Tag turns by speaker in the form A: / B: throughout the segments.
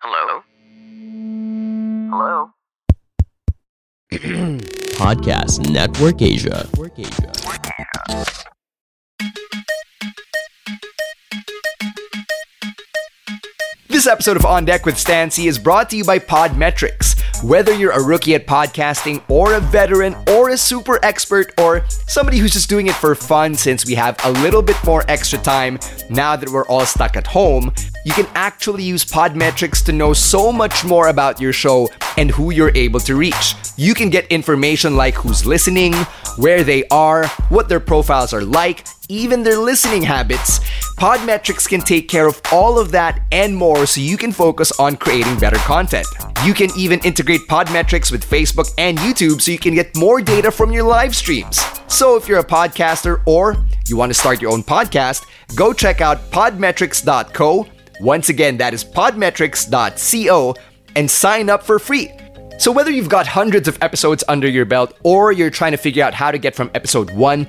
A: Hello? Hello?
B: Podcast Network Asia. Network Asia.
C: This episode of On Deck with Stan Sy is brought to you by Podmetrics. Whether you're a rookie at podcasting, or a veteran, or a super expert, or somebody who's just doing it for fun since we have a little bit more extra time now that we're all stuck at home, you can actually use Podmetrics to know so much more about your show and who you're able to reach. You can get information like who's listening, where they are, what their profiles are like, even their listening habits. Podmetrics can take care of all of that and more so you can focus on creating better content. You can even integrate Podmetrics with Facebook and YouTube so you can get more data from your live streams. So if you're a podcaster or you want to start your own podcast, go check out podmetrics.co. Once again, that is podmetrics.co and sign up for free. So, whether you've got hundreds of episodes under your belt or you're trying to figure out how to get from episode 1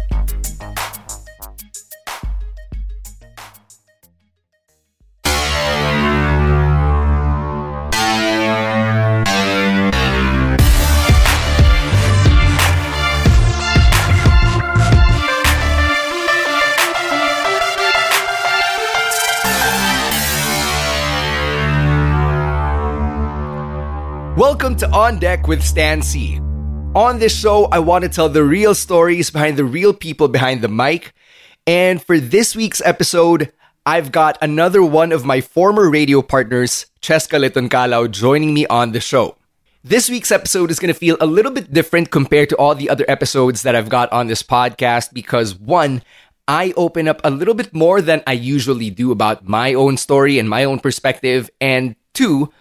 C: On Deck with Stan Sy. On this show, I want to tell the real stories behind the real people behind the mic. And for this week's episode, I've got another one of my former radio partners, Cheska Litoncalao, joining me on the show. This week's episode is going to feel a little bit different compared to all the other episodes that I've got on this podcast because, one, I open up a little bit more than I usually do about my own story and my own perspective. And two,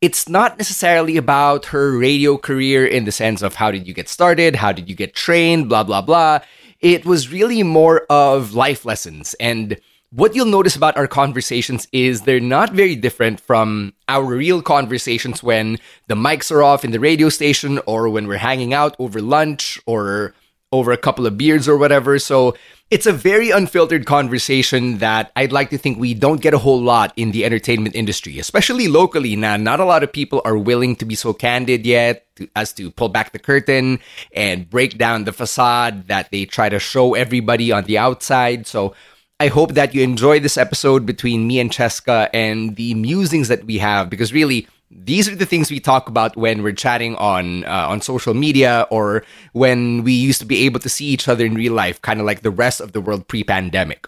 C: it's not necessarily about her radio career in the sense of how did you get started, how did you get trained, blah, blah, blah. It was really more of life lessons. And what you'll notice about our conversations is they're not very different from our real conversations when the mics are off in the radio station or when we're hanging out over lunch or over a couple of beers or whatever. So it's a very unfiltered conversation that I'd like to think we don't get a whole lot in the entertainment industry, especially locally. Now, not a lot of people are willing to be so candid yet to, as to pull back the curtain and break down the facade that they try to show everybody on the outside. So I hope that you enjoy this episode between me and Cheska and the musings that we have because really these are the things we talk about when we're chatting on uh, on social media or when we used to be able to see each other in real life, kind of like the rest of the world pre-pandemic.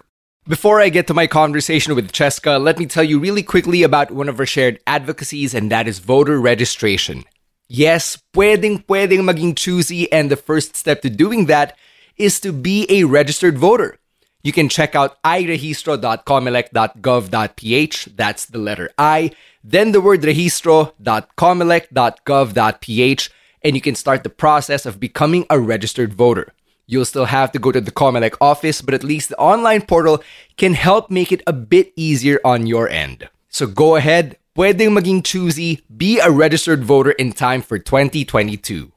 C: Before I get to my conversation with Cheska, let me tell you really quickly about one of our shared advocacies, and that is voter registration. Yes, pwedeng pwedeng maging choosy, and the first step to doing that is to be a registered voter. You can check out iregistro.comelec.gov.ph. That's the letter I then the word registro.comelec.gov.ph, and you can start the process of becoming a registered voter. You'll still have to go to the Comelec office, but at least the online portal can help make it a bit easier on your end. So go ahead, pwedeng maging choosy, be a registered voter in time for 2022.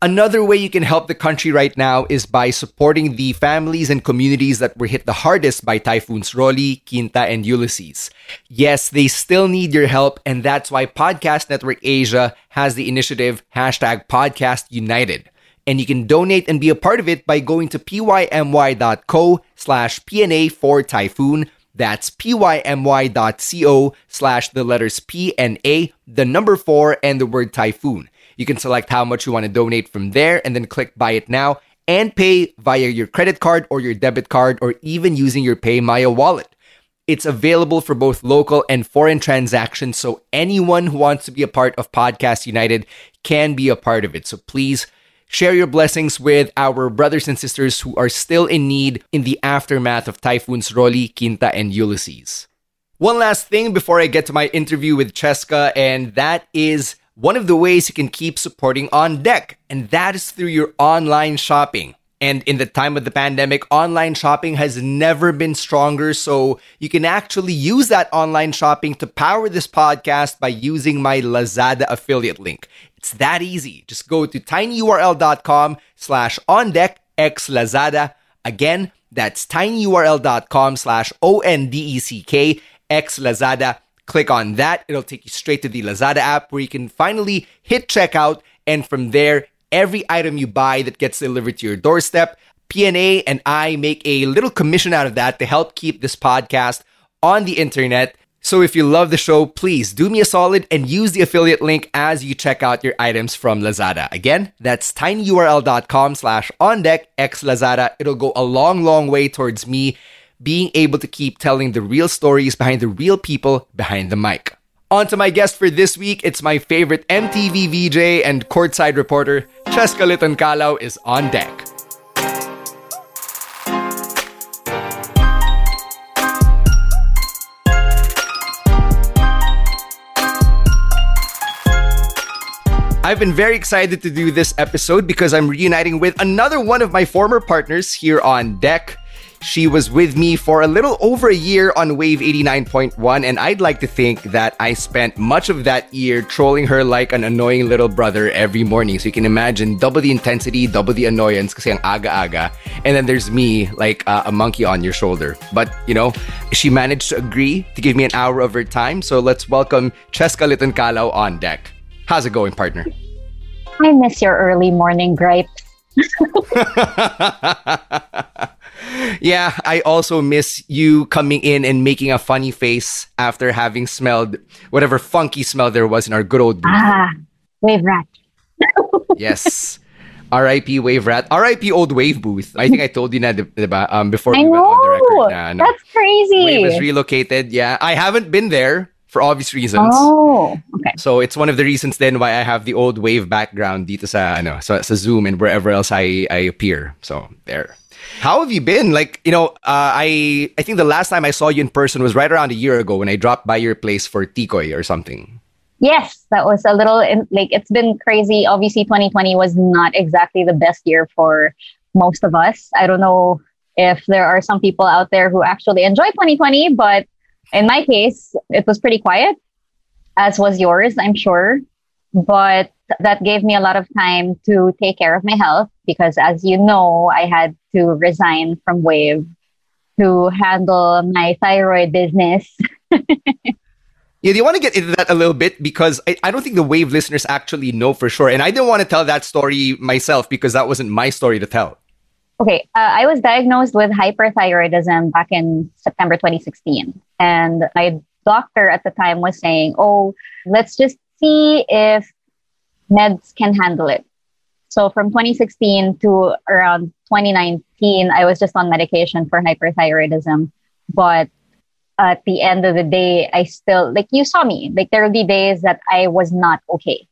C: Another way you can help the country right now is by supporting the families and communities that were hit the hardest by typhoons Rolly, Quinta, and Ulysses. Yes, they still need your help, and that's why Podcast Network Asia has the initiative hashtag Podcast United. And you can donate and be a part of it by going to pymy.co slash PNA for typhoon. That's pymy.co slash the letters P and A, the number four, and the word typhoon. You can select how much you want to donate from there and then click buy it now and pay via your credit card or your debit card or even using your PayMaya wallet. It's available for both local and foreign transactions, so anyone who wants to be a part of Podcast United can be a part of it. So please share your blessings with our brothers and sisters who are still in need in the aftermath of typhoons Rolly, Quinta, and Ulysses. One last thing before I get to my interview with Cheska, and that is one of the ways you can keep supporting On Deck, and that is through your online shopping. And in the time of the pandemic, online shopping has never been stronger. So you can actually use that online shopping to power this podcast by using my Lazada affiliate link. It's that easy. Just go to tinyurl.com slash on deck x Lazada. Again, that's tinyurl.com slash O-N-D-E-C-K x Lazada. Click on that. It'll take you straight to the Lazada app where you can finally hit checkout. And from there, every item you buy that gets delivered to your doorstep. PNA and I make a little commission out of that to help keep this podcast on the internet. So if you love the show, please do me a solid and use the affiliate link as you check out your items from Lazada. Again, that's tinyurl.com slash on deck x Lazada. It'll go a long, long way towards me being able to keep telling the real stories behind the real people behind the mic. On to my guest for this week. It's my favorite MTV VJ and courtside reporter, Cheska Calao, is on deck. I've been very excited to do this episode because I'm reuniting with another one of my former partners here on deck. She was with me for a little over a year on Wave 89.1, and I'd like to think that I spent much of that year trolling her like an annoying little brother every morning. So you can imagine double the intensity, double the annoyance kasi ang aga-aga. And then there's me like uh, a monkey on your shoulder. But, you know, she managed to agree to give me an hour of her time. So let's welcome Cheska Litton Calao on deck. How's it going, partner?
A: I miss your early morning gripes.
C: yeah, I also miss you coming in and making a funny face after having smelled whatever funky smell there was in our good old booth.
A: Ah, wave rat.
C: yes. R.I.P. Wave Rat. R.I.P. Old Wave Booth. I think I told you na, diba, um, before
A: I
C: we went
A: know.
C: on the record. Na,
A: That's crazy.
C: Wave is relocated. Yeah, I haven't been there for obvious reasons.
A: oh, okay.
C: So it's one of the reasons then why I have the old wave background dito sa ano sa, sa Zoom and wherever else I I appear. So there. How have you been? Like, you know, uh, I I think the last time I saw you in person was right around a year ago when I dropped by your place for tikoy or something.
A: Yes, that was a little like it's been crazy. Obviously, 2020 was not exactly the best year for most of us. I don't know if there are some people out there who actually enjoy 2020, but in my case, it was pretty quiet, as was yours, I'm sure. But that gave me a lot of time to take care of my health because, as you know, I had to resign from Wave to handle my thyroid business.
C: Yeah, do you want to get into that a little bit? Because I, I don't think the Wave listeners actually know for sure. And I didn't want to tell that story myself because that wasn't my story to tell.
A: Okay, uh, I was diagnosed with hyperthyroidism back in September 2016. And my doctor at the time was saying, oh, let's just see if meds can handle it. So from 2016 to around 2019, I was just on medication for hyperthyroidism. But at the end of the day, I still, like you saw me, like there would be days that I was not okay.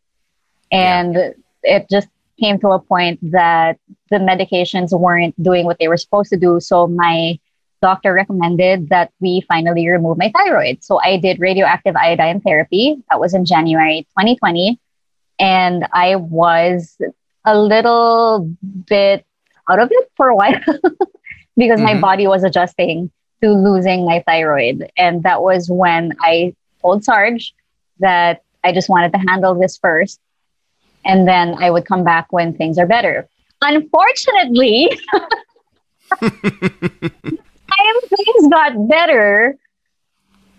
A: And it just came to a point that the medications weren't doing what they were supposed to do. So my doctor recommended that we finally remove my thyroid. So I did radioactive iodine therapy. That was in January 2020. And I was a little bit out of it for a while because my
C: Mhm.
A: body was adjusting to losing my thyroid. And that was when I told Sarge that I just wanted to handle this first. And then I would come back when things are better. Unfortunately, time things got better.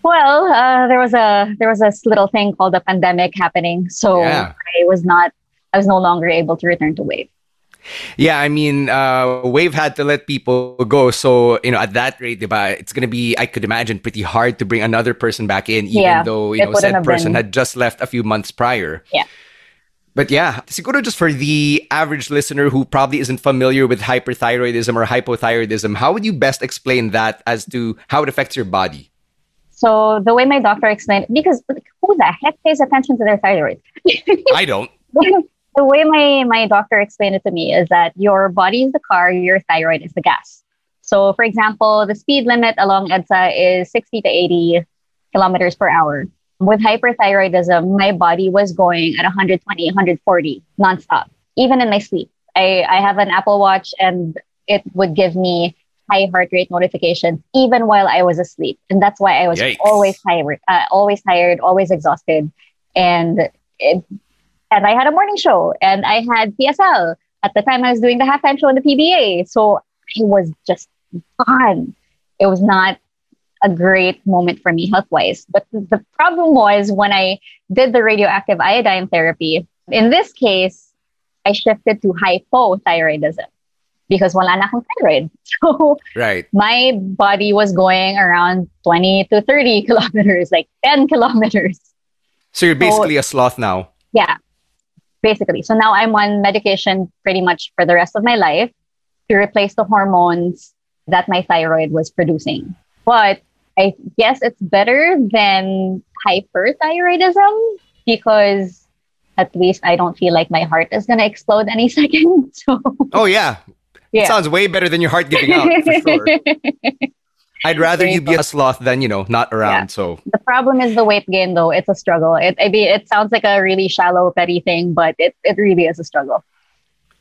A: Well, uh, there was a there was this little thing called a pandemic happening, so
C: Yeah.
A: I was not I was no longer able to return to Wave.
C: Yeah, I mean, uh, Wave had to let people go. So, you know, at that rate, diba, it's going to be, I could imagine, pretty hard to bring another person back in, even
A: Yeah,
C: though, you know, said person
A: been-
C: had just left a few months prior.
A: Yeah.
C: But yeah, siguro just for the average listener who probably isn't familiar with hyperthyroidism or hypothyroidism, how would you best explain that as to how it affects your body?
A: So the way my doctor explained, because who the heck pays attention to their thyroid?
C: I don't.
A: The way my, my doctor explained it to me is that your body is the car, your thyroid is the gas. So, for example, the speed limit along EDSA is 60 to 80 kilometers per hour. With hyperthyroidism, my body was going at 120, 140 nonstop, even in my sleep. I, I have an Apple Watch and it would give me high heart rate notifications even while I was asleep. And that's why I was
C: Yikes.
A: always tired, uh, always tired, always exhausted. And it, and I had a morning show and I had PSL. At the time, I was doing the halftime show in the PBA. So I was just gone. It was not a great moment for me health wise. But the problem was when I did the radioactive iodine therapy, in this case, I shifted to hypothyroidism because wala na akong thyroid. So
C: Right.
A: my body was going around 20 to 30 kilometers, like 10 kilometers.
C: So you're basically a sloth now.
A: Yeah, basically. So now I'm on medication pretty much for the rest of my life to replace the hormones that my thyroid was producing. But I guess it's better than hyperthyroidism because at least I don't feel like my heart is going to explode any second. So,
C: Oh, yeah.
A: yeah.
C: It sounds way better than your heart giving out, for sure. I'd rather you be a sloth than, you know, not around.
A: Yeah.
C: So,
A: The problem is the weight gain, though. It's a struggle. It, I mean, it sounds like a really shallow, petty thing, but it, it really is a struggle.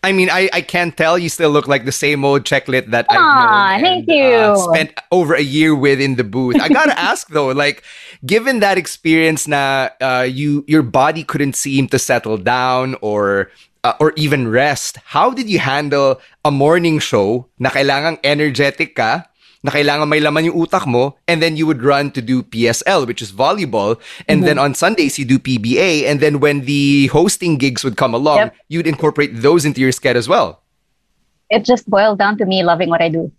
C: I mean, I, I can't tell. You still look like the same old checklet that I've
A: thank
C: and, uh,
A: you.
C: spent over a year with in the booth. I gotta ask though, like, given that experience, na uh, you your body couldn't seem to settle down or uh, or even rest. How did you handle a morning show na kailangang energetic ka? Na kailangan may laman yung utak mo, and then you would run to do PSL, which is volleyball, and then mhm. on Sundays you do PBA, and then when the hosting gigs would come along,
A: Yep.
C: you'd incorporate those into your schedule as well.
A: It just boiled down to me loving what I do.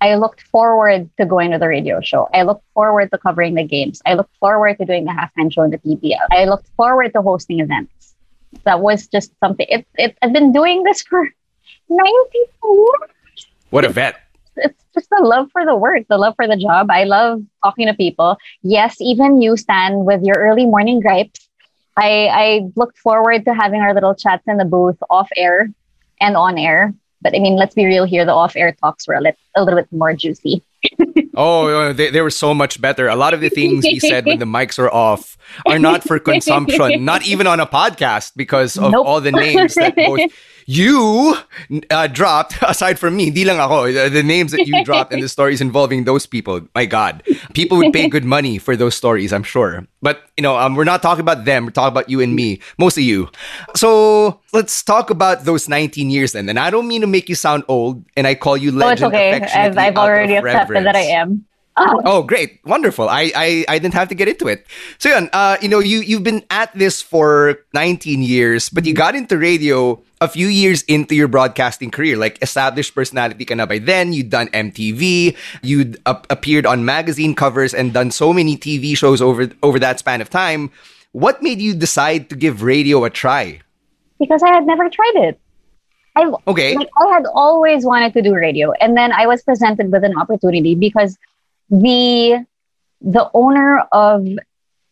A: I looked forward to going to the radio show. I looked forward to covering the games. I looked forward to doing the halftime show in the PBL. I looked forward to hosting events. That was just something. It, it, I've been doing this for 19 years.
C: What a vet.
A: It's just the love for the work, the love for the job. I love talking to people. Yes, even you, Stan, with your early morning gripes. I I look forward to having our little chats in the booth, off air and on air. But I mean, let's be real here. The off air talks were a, lit- a little bit more juicy.
C: Oh, uh, they, they were so much better. A lot of the things he said when the mics are off are not for consumption, not even on a podcast because of
A: Nope.
C: all the names that both you uh, dropped, aside from me, di lang ako, the, names that you dropped and the stories involving those people. My God. People would pay good money for those stories, I'm sure. But, you know, um, we're not talking about them. We're talking about you and me, mostly you. So let's talk about those 19 years then. And I don't mean to make you sound old and I call you legend
A: Oh, it's okay. I've, I've already accepted that I am. Oh,
C: Oh, great. Wonderful. I, I, I didn't have to get into it. So, yun, uh, you know, you, you've been at this for 19 years, but you got into radio a few years into your broadcasting career. Like, established personality ka na by then. You'd done MTV. You'd ap- appeared on magazine covers and done so many TV shows over, over that span of time. What made you decide to give radio a try?
A: because I had never tried it. I
C: Okay.
A: like I had always wanted to do radio, and then I was presented with an opportunity because the the owner of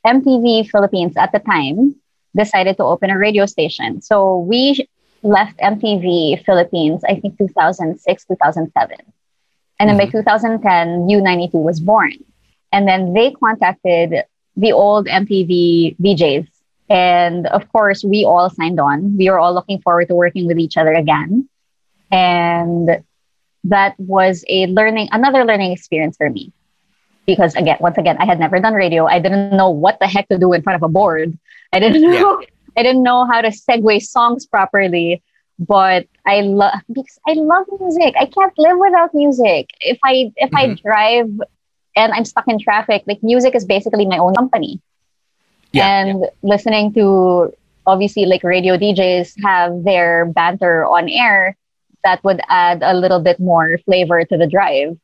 A: MTV Philippines at the time decided to open a radio station. So we left MTV Philippines, I think 2006, 2007. And then by mm-hmm. 2010, U92 was born. And then they contacted the old MTV DJs. And of course, we all signed on. We were all looking forward to working with each other again. And that was a learning, another learning experience for me. Because again, once again, I had never done radio. I didn't know what the heck to do in front of a board. I didn't know I didn't know how to segue songs properly. But I love because I love music. I can't live without music. If I if I mm-hmm. drive and I'm stuck in traffic, like music is basically my own company.
C: Yeah,
A: and listening to obviously like radio DJs have their banter on air, that would add a little bit more flavor to the drive.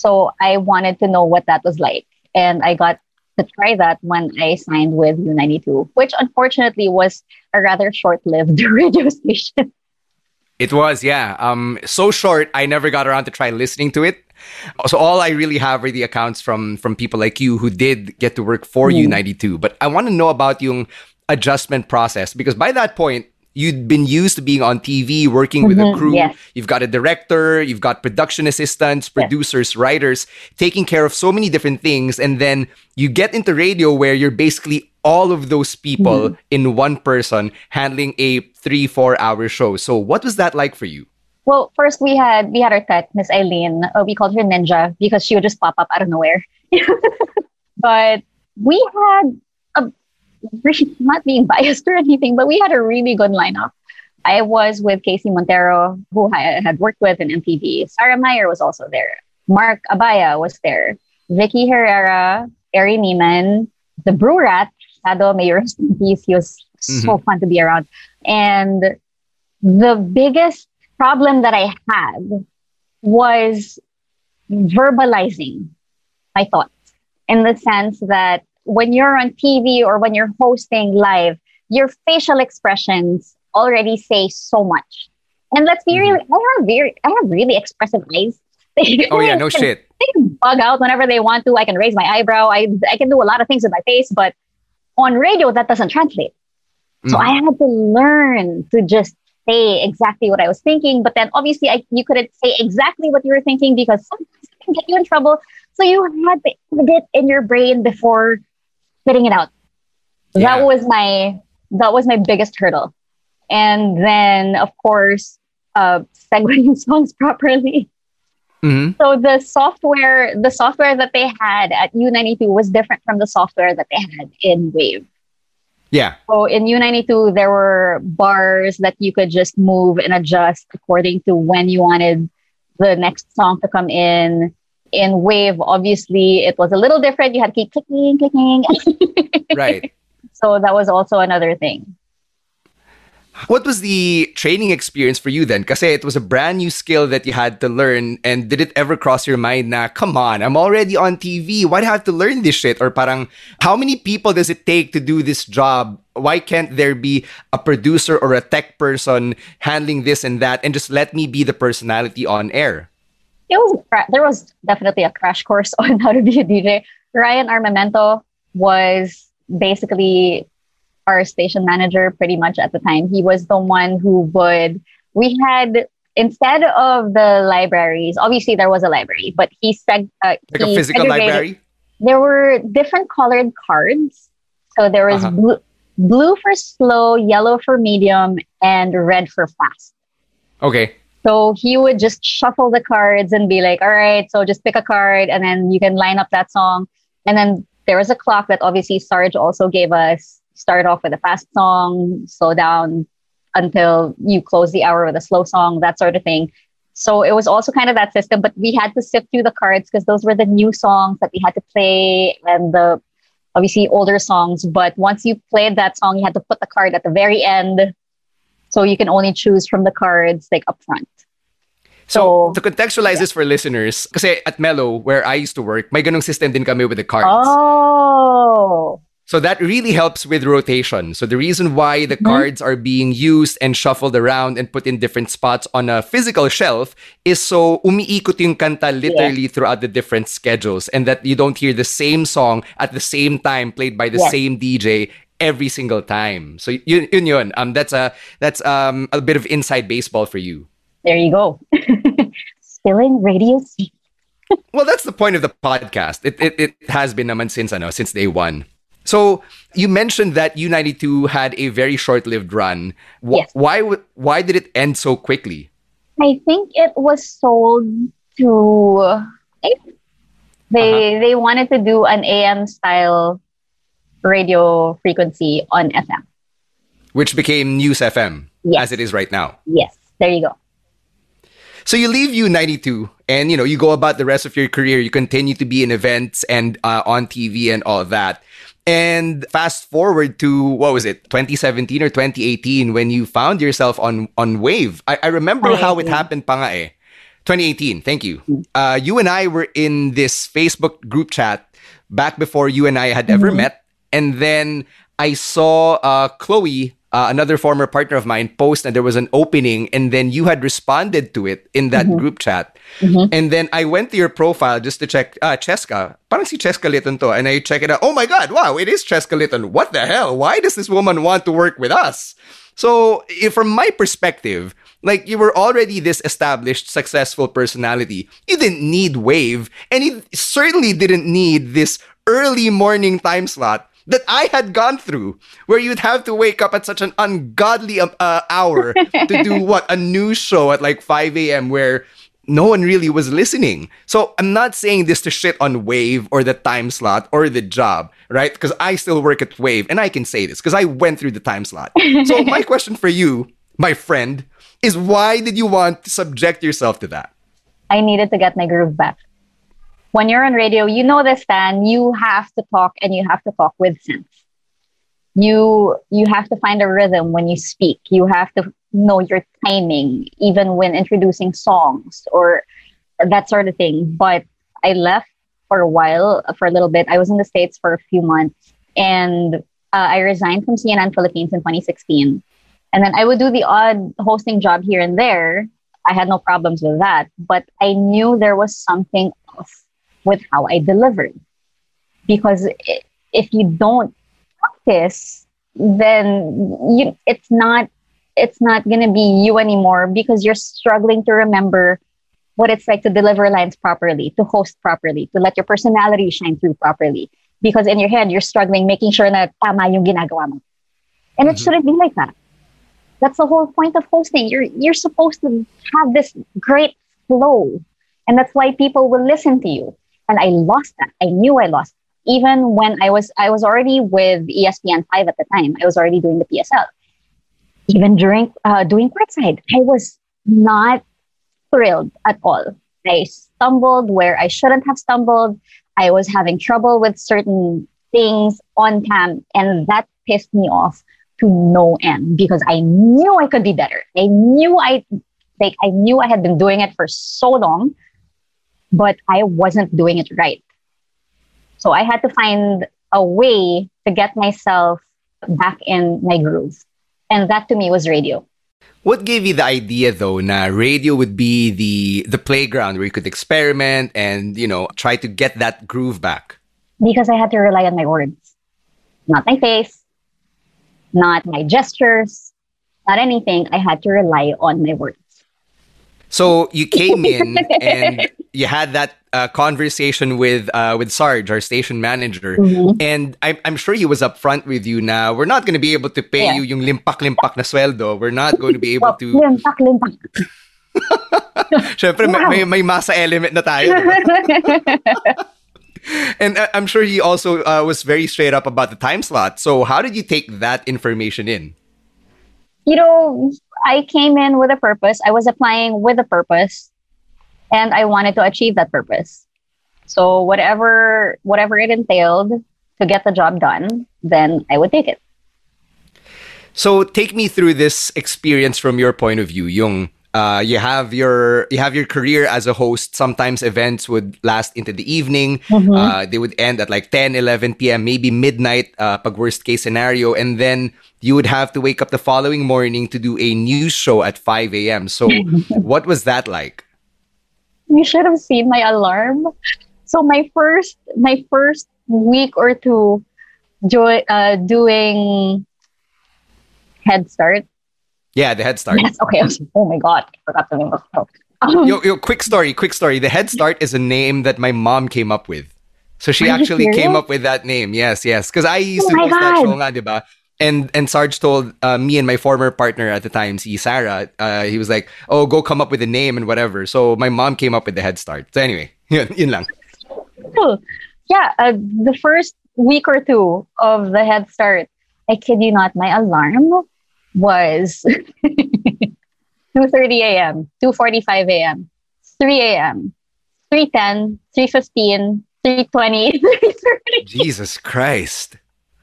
A: So I wanted to know what that was like. And I got to try that when I signed with U92, which unfortunately was a rather short lived radio station.
C: It was, yeah. Um, so short, I never got around to try listening to it. So all I really have are the accounts from from people like you who did get to work for mm. U92. But I want to know about yung adjustment process because by that point, you'd been used to being on TV, working with mm-hmm, a crew. Yes. You've got a director, you've got production assistants, producers, yes. writers, taking care of so many different things. And then you get into radio where you're basically all of those people mm-hmm. in one person handling a three, four hour show. So what was that like for you?
A: Well, first we had we had our tech, Miss Eileen. Uh, we called her Ninja because she would just pop up out of nowhere. but we had not being biased or anything, but we had a really good lineup. I was with KC Montero, who I had worked with in MTV. Sarah Meyer was also there. Mark Abaya was there. Vicky Herrera, Ari Neiman, the Brew Rat, Tado, may rest in peace. He was mm-hmm. so fun to be around. And the biggest problem that I had was verbalizing my thoughts in the sense that when you're on TV or when you're hosting live, your facial expressions already say so much. And let's be mm-hmm. real, I have very, I have really expressive eyes.
C: oh yeah, no shit.
A: They can bug out whenever they want to. I can raise my eyebrow. I I can do a lot of things with my face, but on radio that doesn't translate. Mm. So I had to learn to just say exactly what I was thinking. But then obviously I you couldn't say exactly what you were thinking because sometimes it can get you in trouble. So you had to edit in your brain before spitting it out. Yeah. That was my that was my biggest hurdle. And then of course, uh segueing songs properly. Mm-hmm. So the software, the software that they had at U92 was different from the software that they had in Wave.
C: Yeah.
A: So in U92, there were bars that you could just move and adjust according to when you wanted the next song to come in in Wave, obviously, it was a little different. You had to keep clicking, clicking.
C: right.
A: So that was also another thing.
C: What was the training experience for you then? Because it was a brand new skill that you had to learn. And did it ever cross your mind na, come on, I'm already on TV. Why do I have to learn this shit? Or parang, how many people does it take to do this job? Why can't there be a producer or a tech person handling this and that and just let me be the personality on air?
A: It was there was definitely a crash course on how to be a DJ. Ryan Armamento was basically our station manager pretty much at the time. He was the one who would we had instead of the libraries, obviously there was a library, but he said uh,
C: like he a physical library.
A: There were different colored cards. So there was uh-huh. blue, blue for slow, yellow for medium, and red for fast.
C: Okay.
A: So he would just shuffle the cards and be like, all right, so just pick a card and then you can line up that song. And then there was a clock that obviously Sarge also gave us. Start off with a fast song, slow down until you close the hour with a slow song, that sort of thing. So it was also kind of that system, but we had to sift through the cards because those were the new songs that we had to play and the obviously older songs. But once you played that song, you had to put the card at the very end so you can only choose from the cards like up front.
C: So, so to contextualize yeah. this for listeners, kasi at Mellow, where I used to work, may ganung system din kami with the cards.
A: Oh.
C: So that really helps with rotation. So the reason why the mm-hmm. cards are being used and shuffled around and put in different spots on a physical shelf is so umiikot yung kanta literally yeah. throughout the different schedules and that you don't hear the same song at the same time played by the yeah. same DJ every single time. So yun, yun, yun. Um, that's a that's um a bit of inside baseball for you.
A: There you go. Spilling radio
C: well, that's the point of the podcast. It, it, it has been naman since, ano, since day one. So you mentioned that U92 had a very short-lived run. Wh- yes. Why, why did it end so quickly?
A: I think it was sold to... They, uh-huh. they wanted to do an AM style radio frequency on FM.
C: Which became News FM yes. as it is right now.
A: Yes, there you go.
C: So you leave U92 and you know you go about the rest of your career. You continue to be in events and uh, on TV and all that. And fast forward to what was it, 2017 or 2018, when you found yourself on on Wave. I, I remember how it happened pa nga eh. 2018, thank you. Uh, you and I were in this Facebook group chat back before you and I had ever
A: Mm-hmm.
C: met. And then I saw uh, Chloe, uh, another former partner of mine, post and there was an opening. And then you had responded to it in that
A: Mm-hmm.
C: group chat. And then I went to your profile just to check, uh, Cheska. Parang si Cheska Litton to. And I check it out. Oh my God, wow, it is Cheska Litton. What the hell? Why does this woman want to work with us? So, if, from my perspective, like you were already this established, successful personality. You didn't need Wave, and you certainly didn't need this early morning time slot that I had gone through, where you'd have to wake up at such an ungodly um, uh, hour to do what a news show at like 5 a.m. where no one really was listening. So I'm not saying this to shit on Wave or the time slot or the job, right? Because I still work at Wave and I can say this because I went through the time slot. So my question for you, my friend, is why did you want to subject yourself to that?
A: I needed to get my groove back. When you're on radio, you know this, Stan, you have to talk and you have to talk with sense. You you have to find a rhythm when you speak. You have to know your timing, even when introducing songs or that sort of thing. But I left for a while, for a little bit. I was in the States for a few months and uh, I resigned from CNN Philippines in 2016. And then I would do the odd hosting job here and there. I had no problems with that, but I knew there was something off with how I delivered. Because if you don't practice, then you, it's not it's not going to be you anymore because you're struggling to remember what it's like to deliver lines properly, to host properly, to let your personality shine through properly. Because in your head, you're struggling making sure that tama yung ginagawa mo. And it
C: Mhm.
A: shouldn't be like that. That's the whole point of hosting. You're you're supposed to have this great flow. And that's why people will listen to you. And I lost that. I knew I lost. Even when I was I was already with ESPN five at the time. I was already doing the PSL. Even during uh, doing courtside, I was not thrilled at all. I stumbled where I shouldn't have stumbled. I was having trouble with certain things on cam, and that pissed me off to no end because I knew I could be better. I knew I like I knew I had been doing it for so long, but I wasn't doing it right. So I had to find a way to get myself back in my groove. And that to me was radio.
C: What gave you the idea though na radio would be the the playground where you could experiment and, you know, try to get that groove back?
A: because I had to rely on my words, not my face, not my gestures, not anything. I had to rely on my words.
C: So you came in and you had that uh, conversation with uh, with Sarge, our station manager,
A: Mhm.
C: and I'm, I'm sure he was upfront with you. Now we're not going to be able to pay
A: Yeah.
C: you yung limpak-limpak na sweldo. We're not going to be able to.
A: limpak, limpak.
C: Syempre, may,
A: Wow.
C: may, may masa element na tayo. And uh, I'm sure he also uh, was very straight up about the time slot. So how did you take that information in?
A: you know, I came in with a purpose. I was applying with a purpose, and I wanted to achieve that purpose. So whatever whatever it entailed to get the job done, then I would take it.
C: So take me through this experience from your point of view. Yung uh, you have your you have your career as a host. Sometimes events would last into the evening. Uh, they would end at like 10, 11 p.m., maybe midnight, uh, pag worst case scenario. And then you would have to wake up the following morning to do a news show at 5 a.m. So what was that like?
A: you should have seen my alarm. So my first my first week or two jo- uh, doing Head Start.
C: Yeah, the Head Start.
A: Yes, okay. I was like, oh my god, I forgot the name of the um,
C: Yo, yo, quick story, quick story. The Head Start is a name that my mom came up with. So she actually came up with that name. Yes, yes. Because I used
A: Oh
C: to host that
A: God.
C: show nga, diba? And and Sarge told uh, me and my former partner at the time, si Sarah, uh, he was like, "Oh, go come up with a name and whatever." So my mom came up with the Head Start. So anyway, yun, yun lang.
A: cool. Yeah, uh, the first week or two of the Head Start, I kid you not, my alarm was 2.30 a.m., 2.45 a.m., 3 a.m., 3.10, 3.15, 3.20, 3.30.
C: Jesus Christ.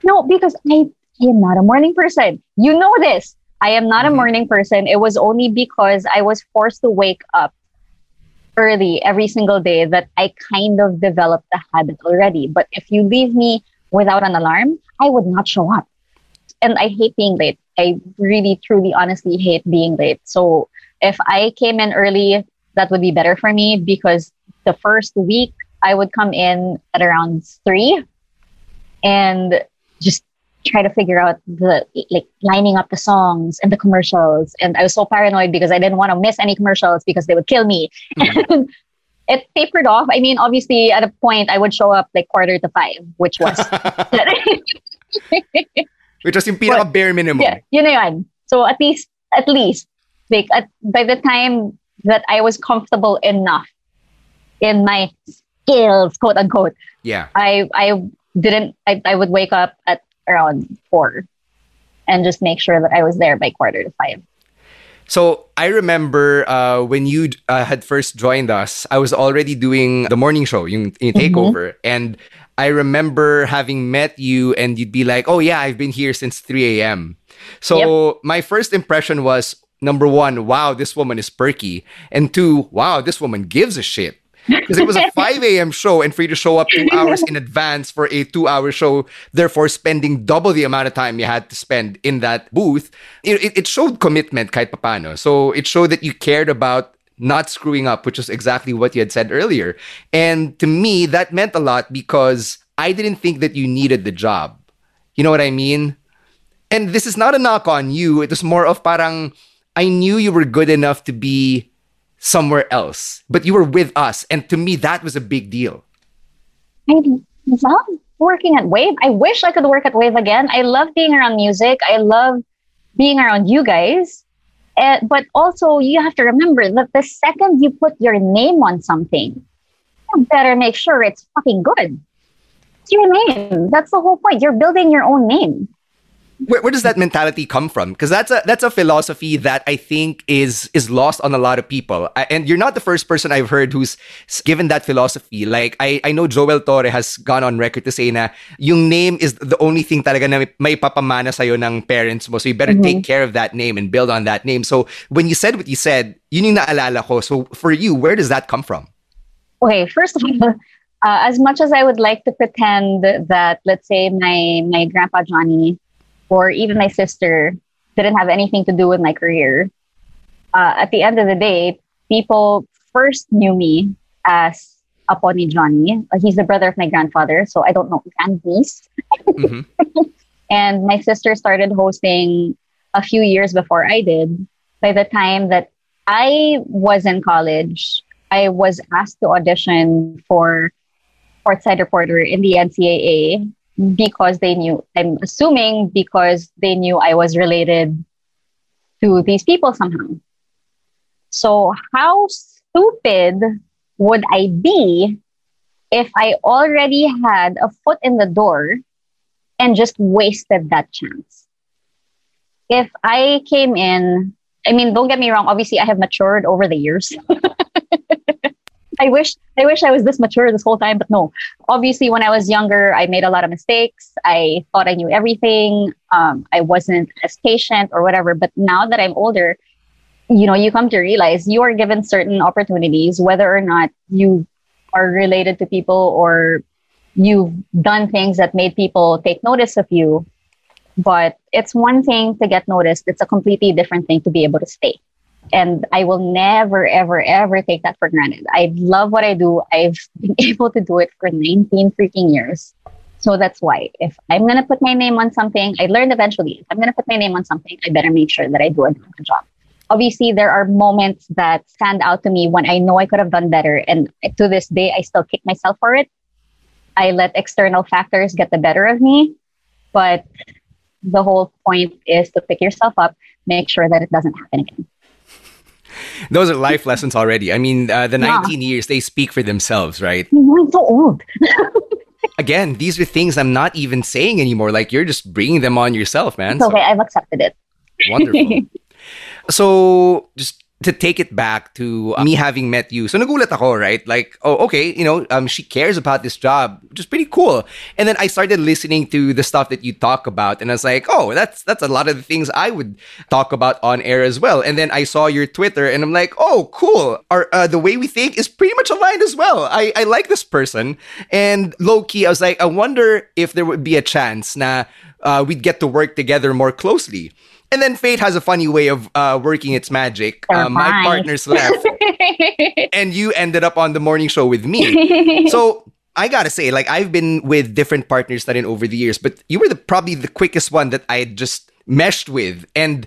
A: No, because I am not a morning person. You know this. I am not a
C: Mhm.
A: morning person. It was only because I was forced to wake up early every single day that I kind of developed the habit already. But if you leave me without an alarm, I would not show up. And I hate being late. I really, truly, honestly hate being late. So if I came in early, that would be better for me because the first week I would come in at around three and just try to figure out the like lining up the songs and the commercials. And I was so paranoid because I didn't want to miss any commercials because they would kill me. Mm-hmm. And it tapered off. I mean, obviously, at a point, I would show up like quarter to five, which was
C: Which was yung pinaka bare minimum.
A: yeah, yun na yun. So at least, at least, like at, by the time that I was comfortable enough in my skills, quote unquote,
C: Yeah.
A: I I didn't. I, I would wake up at around four, and just make sure that I was there by quarter to five.
C: So I remember uh, when you uh, had first joined us, I was already doing the morning show, yung, yung takeover, and I remember having met you, and you'd be like, "Oh yeah, I've been here since 3 a.m." So my first impression was number one, wow, this woman is perky, and two, wow, this woman gives a shit. Because it was a 5 a.m. show, and for you to show up two hours in advance for a two hour show, therefore spending double the amount of time you had to spend in that booth, it, it- it showed commitment kahit papano. So it showed that you cared about not screwing up, which is exactly what you had said earlier. And to me, that meant a lot because I didn't think that you needed the job. You know what I mean? And this is not a knock on you. It was more of parang, I knew you were good enough to be somewhere else, but you were with us. And to me, that was a big deal.
A: I love working at Wave. I wish I could work at Wave again. I love being around music. I love being around you guys. Uh, but also, you have to remember that the second you put your name on something, you better make sure it's fucking good. It's your name. That's the whole point. You're building your own name.
C: Where, where does that mentality come from? Because that's a that's a philosophy that I think is is lost on a lot of people. I, and you're not the first person I've heard who's given that philosophy. Like I I know Joel Torre has gone on record to say na yung name is the only thing talaga na may, papamana sa'yo ng parents mo. So you better take care of that name and build on that name. So when you said what you said, yun yung naalala ko. So for you, where does that come from?
A: Okay, first of all, uh, as much as I would like to pretend that, let's say, my my grandpa Johnny or even my sister didn't have anything to do with my career, uh, at the end of the day, people first knew me as Aponi Johnny. Uh, he's the brother of my grandfather, so I don't know grandniece.
C: Mhm.
A: And my sister started hosting a few years before I did. By the time that I was in college, I was asked to audition for Courtside Reporter in the NCAA because they knew, I'm assuming because they knew I was related to these people somehow. So, how stupid would I be if I already had a foot in the door and just wasted that chance? If I came in, I mean, don't get me wrong, obviously I have matured over the years. I wish I wish I was this mature this whole time, but no. Obviously, when I was younger, I made a lot of mistakes. I thought I knew everything. Um, I wasn't as patient or whatever. But now that I'm older, you know, you come to realize you are given certain opportunities, whether or not you are related to people or you've done things that made people take notice of you. But it's one thing to get noticed, it's a completely different thing to be able to stay. And I will never, ever, ever take that for granted. I love what I do. I've been able to do it for 19 freaking years. So that's why if I'm going to put my name on something, I learned eventually, if I'm going to put my name on something, I better make sure that I do a good job. Obviously, there are moments that stand out to me when I know I could have done better. And to this day, I still kick myself for it. I let external factors get the better of me. But the whole point is to pick yourself up, make sure that it doesn't happen again.
C: Those are life lessons already. I mean, uh, the
A: Yeah.
C: 19 years, they speak for themselves, right?
A: I'm so old.
C: Again, these are things I'm not even saying anymore. Like, you're just bringing them on yourself, man.
A: It's okay. I've accepted it.
C: Wonderful. so, just to take it back to uh, me having met you. So nagulat ako, right? Like, oh, okay, you know, um, she cares about this job, which is pretty cool. And then I started listening to the stuff that you talk about, and I was like, oh, that's that's a lot of the things I would talk about on air as well. And then I saw your Twitter, and I'm like, oh, cool. Our uh, the way we think is pretty much aligned as well. I I like this person, and low key, I was like, I wonder if there would be a chance na uh, we'd get to work together more closely. And then fate has a funny way of uh, working its magic. Uh, my partners left, and you ended up on the morning show with me. so I gotta say, like I've been with different partners that in over the years, but you were the probably the quickest one that I had just meshed with, and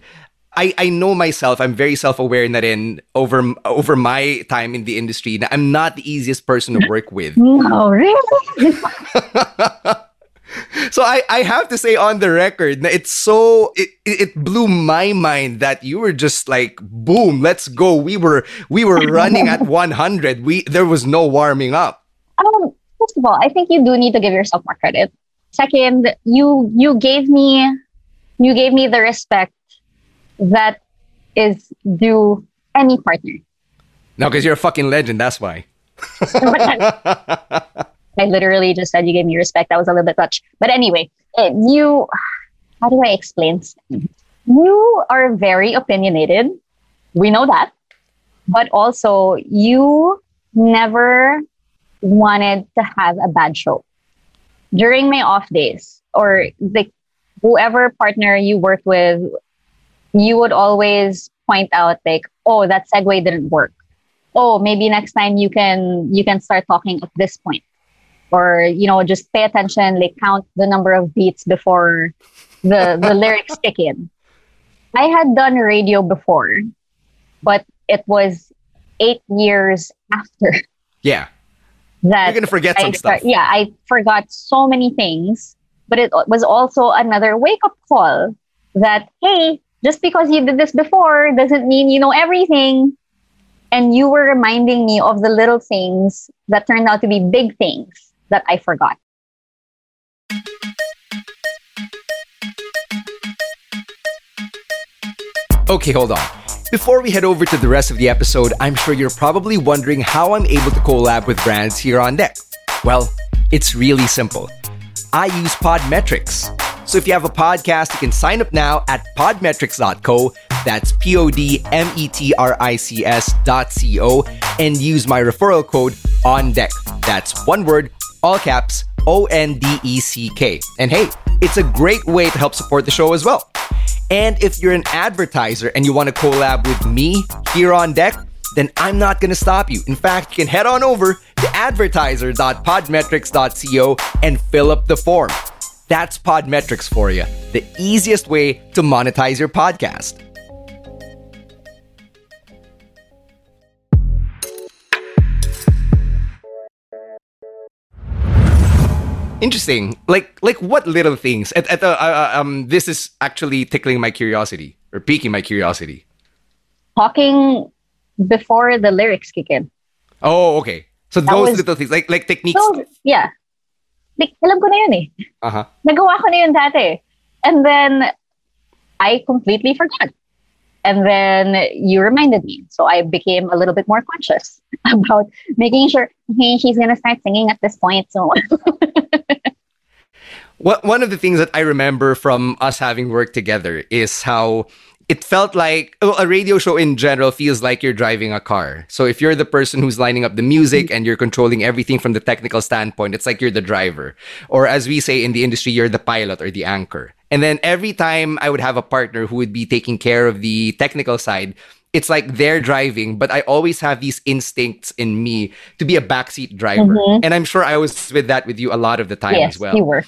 C: I I know myself. I'm very self aware in that in over over my time in the industry, I'm not the easiest person to work with.
A: no, really?
C: So I, I have to say on the record, it's so it, it blew my mind that you were just like boom, let's go. We were we were running at 100. We there was no warming up.
A: Um, first of all, I think you do need to give yourself more credit. Second, you you gave me you gave me the respect that is due any partner.
C: No, because you're a fucking legend. That's why.
A: I literally just said you gave me respect. That was a little bit touch. But anyway, eh, you, how do I explain? You are very opinionated. We know that. But also, you never wanted to have a bad show. During my off days, or the whoever partner you worked with, you would always point out like, oh, that segue didn't work. Oh, maybe next time you can you can start talking at this point or you know just pay attention like count the number of beats before the the lyrics kick in i had done radio before but it was eight years after
C: Yeah.
A: that
C: You're gonna forget
A: I
C: some stuff.
A: yeah i forgot so many things but it was also another wake up call that hey just because you did this before doesn't mean you know everything and you were reminding me of the little things that turned out to be big things that i forgot
C: Okay, hold on. Before we head over to the rest of the episode, I'm sure you're probably wondering how I'm able to collab with brands here on deck. Well, it's really simple. I use Podmetrics. So if you have a podcast, you can sign up now at podmetrics.co. That's P O D M E T R I C S dot C O and use my referral code on deck. That's one word, all caps, O N D E C K. And hey, it's a great way to help support the show as well. And if you're an advertiser and you want to collab with me here on deck, then I'm not going to stop you. In fact, you can head on over to advertiser.podmetrics.co and fill up the form. That's Podmetrics for you, the easiest way to monetize your podcast. Interesting. Like, like what little things? At, at, uh, uh, um, this is actually tickling my curiosity or piquing my curiosity.
A: talking before the lyrics kick in.
C: Oh, okay. So those
A: was-
C: little things, like like techniques.
A: Yeah. Like, alam ko na yun eh.
C: Uh-huh.
A: Nagawa ko na yun dati. And then, I completely forgot. And then, you reminded me. So, I became a little bit more conscious about making sure, hey, she's gonna start singing at this point. So,
C: one of the things that I remember from us having worked together is how it felt like well, a radio show in general feels like you're driving a car. So if you're the person who's lining up the music mm-hmm. and you're controlling everything from the technical standpoint, it's like you're the driver. Or as we say in the industry, you're the pilot or the anchor. And then every time I would have a partner who would be taking care of the technical side, it's like they're driving, but I always have these instincts in me to be a backseat driver. Mm-hmm. And I'm sure I was with that with you a lot of the time
A: yes,
C: as well
A: you were.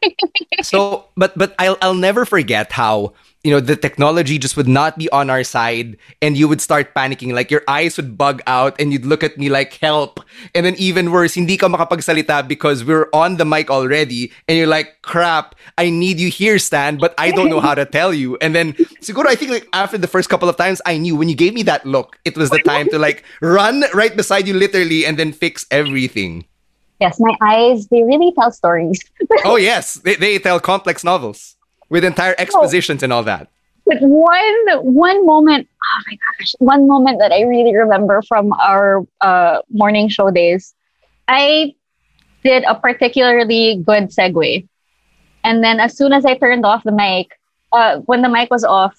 C: so but but I'll I'll never forget how you know the technology just would not be on our side and you would start panicking. Like your eyes would bug out and you'd look at me like help. And then even worse hindi ka makapagsalita because we're on the mic already and you're like crap I need you here Stan but I don't know how to tell you. And then siguro I think like after the first couple of times I knew when you gave me that look it was the time to like run right beside you literally and then fix everything.
A: Yes, my eyes, they really tell stories.
C: oh yes. They, they tell complex novels with entire expositions and all that
A: But one one moment, oh my gosh, one moment that I really remember from our uh, morning show days, I did a particularly good segue. And then as soon as I turned off the mic, uh, when the mic was off,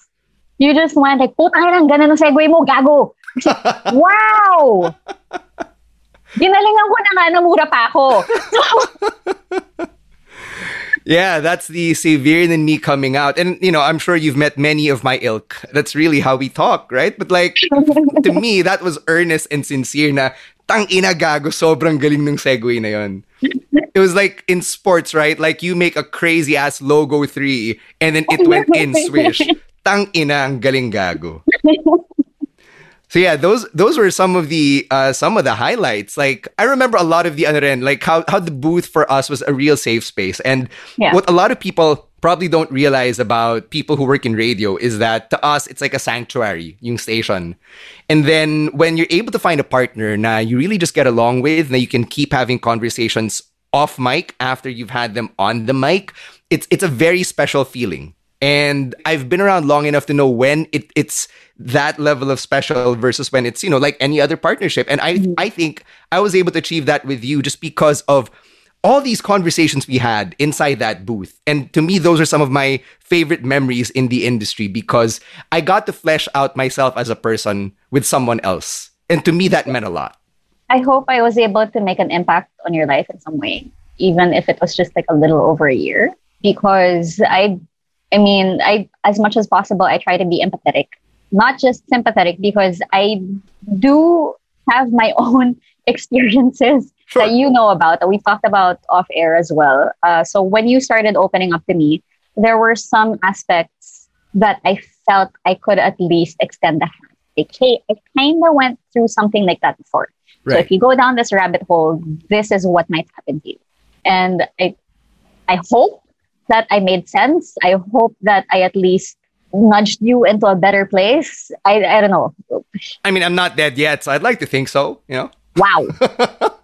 A: you just went like, putang ina, ganun ang segue mo, gago. wow! Ginalingan ko na nga, namura pa ako. So,
C: Yeah, that's the severe than me coming out. And, you know, I'm sure you've met many of my ilk. That's really how we talk, right? But like, to me, that was earnest and sincere na, tang ina gago, sobrang galing ng segue na yon. It was like in sports, right? Like you make a crazy ass logo three and then it went in swish. Tang ina ang galing gago. So yeah, those those were some of the uh, some of the highlights. Like I remember a lot of the other end, like how how the booth for us was a real safe space. And
A: Yeah.
C: what a lot of people probably don't realize about people who work in radio is that to us it's like a sanctuary, yung station. And then when you're able to find a partner na you really just get along with, that you can keep having conversations off mic after you've had them on the mic, it's it's a very special feeling. And I've been around long enough to know when it, it's that level of special versus when it's, you know, like any other partnership. And I mm-hmm. I think I was able to achieve that with you just because of all these conversations we had inside that booth. And to me, those are some of my favorite memories in the industry because I got to flesh out myself as a person with someone else. And to me, that meant a lot.
A: I hope I was able to make an impact on your life in some way, even if it was just like a little over a year. Because I, I mean, I as much as possible, I try to be empathetic, not just sympathetic, because I do have my own experiences
C: Sure.
A: that you know about that we talked about off air as well. Uh, so when you started opening up to me, there were some aspects that I felt I could at least extend the hand. Like, hey, I kind of went through something like that before. So if you go down this rabbit hole, this is what might happen to you. And I, I hope that I made sense. I hope that I at least nudged you into a better place. I, I don't know.
C: I mean, I'm not dead yet, so I'd like to think so, you know?
A: Wow.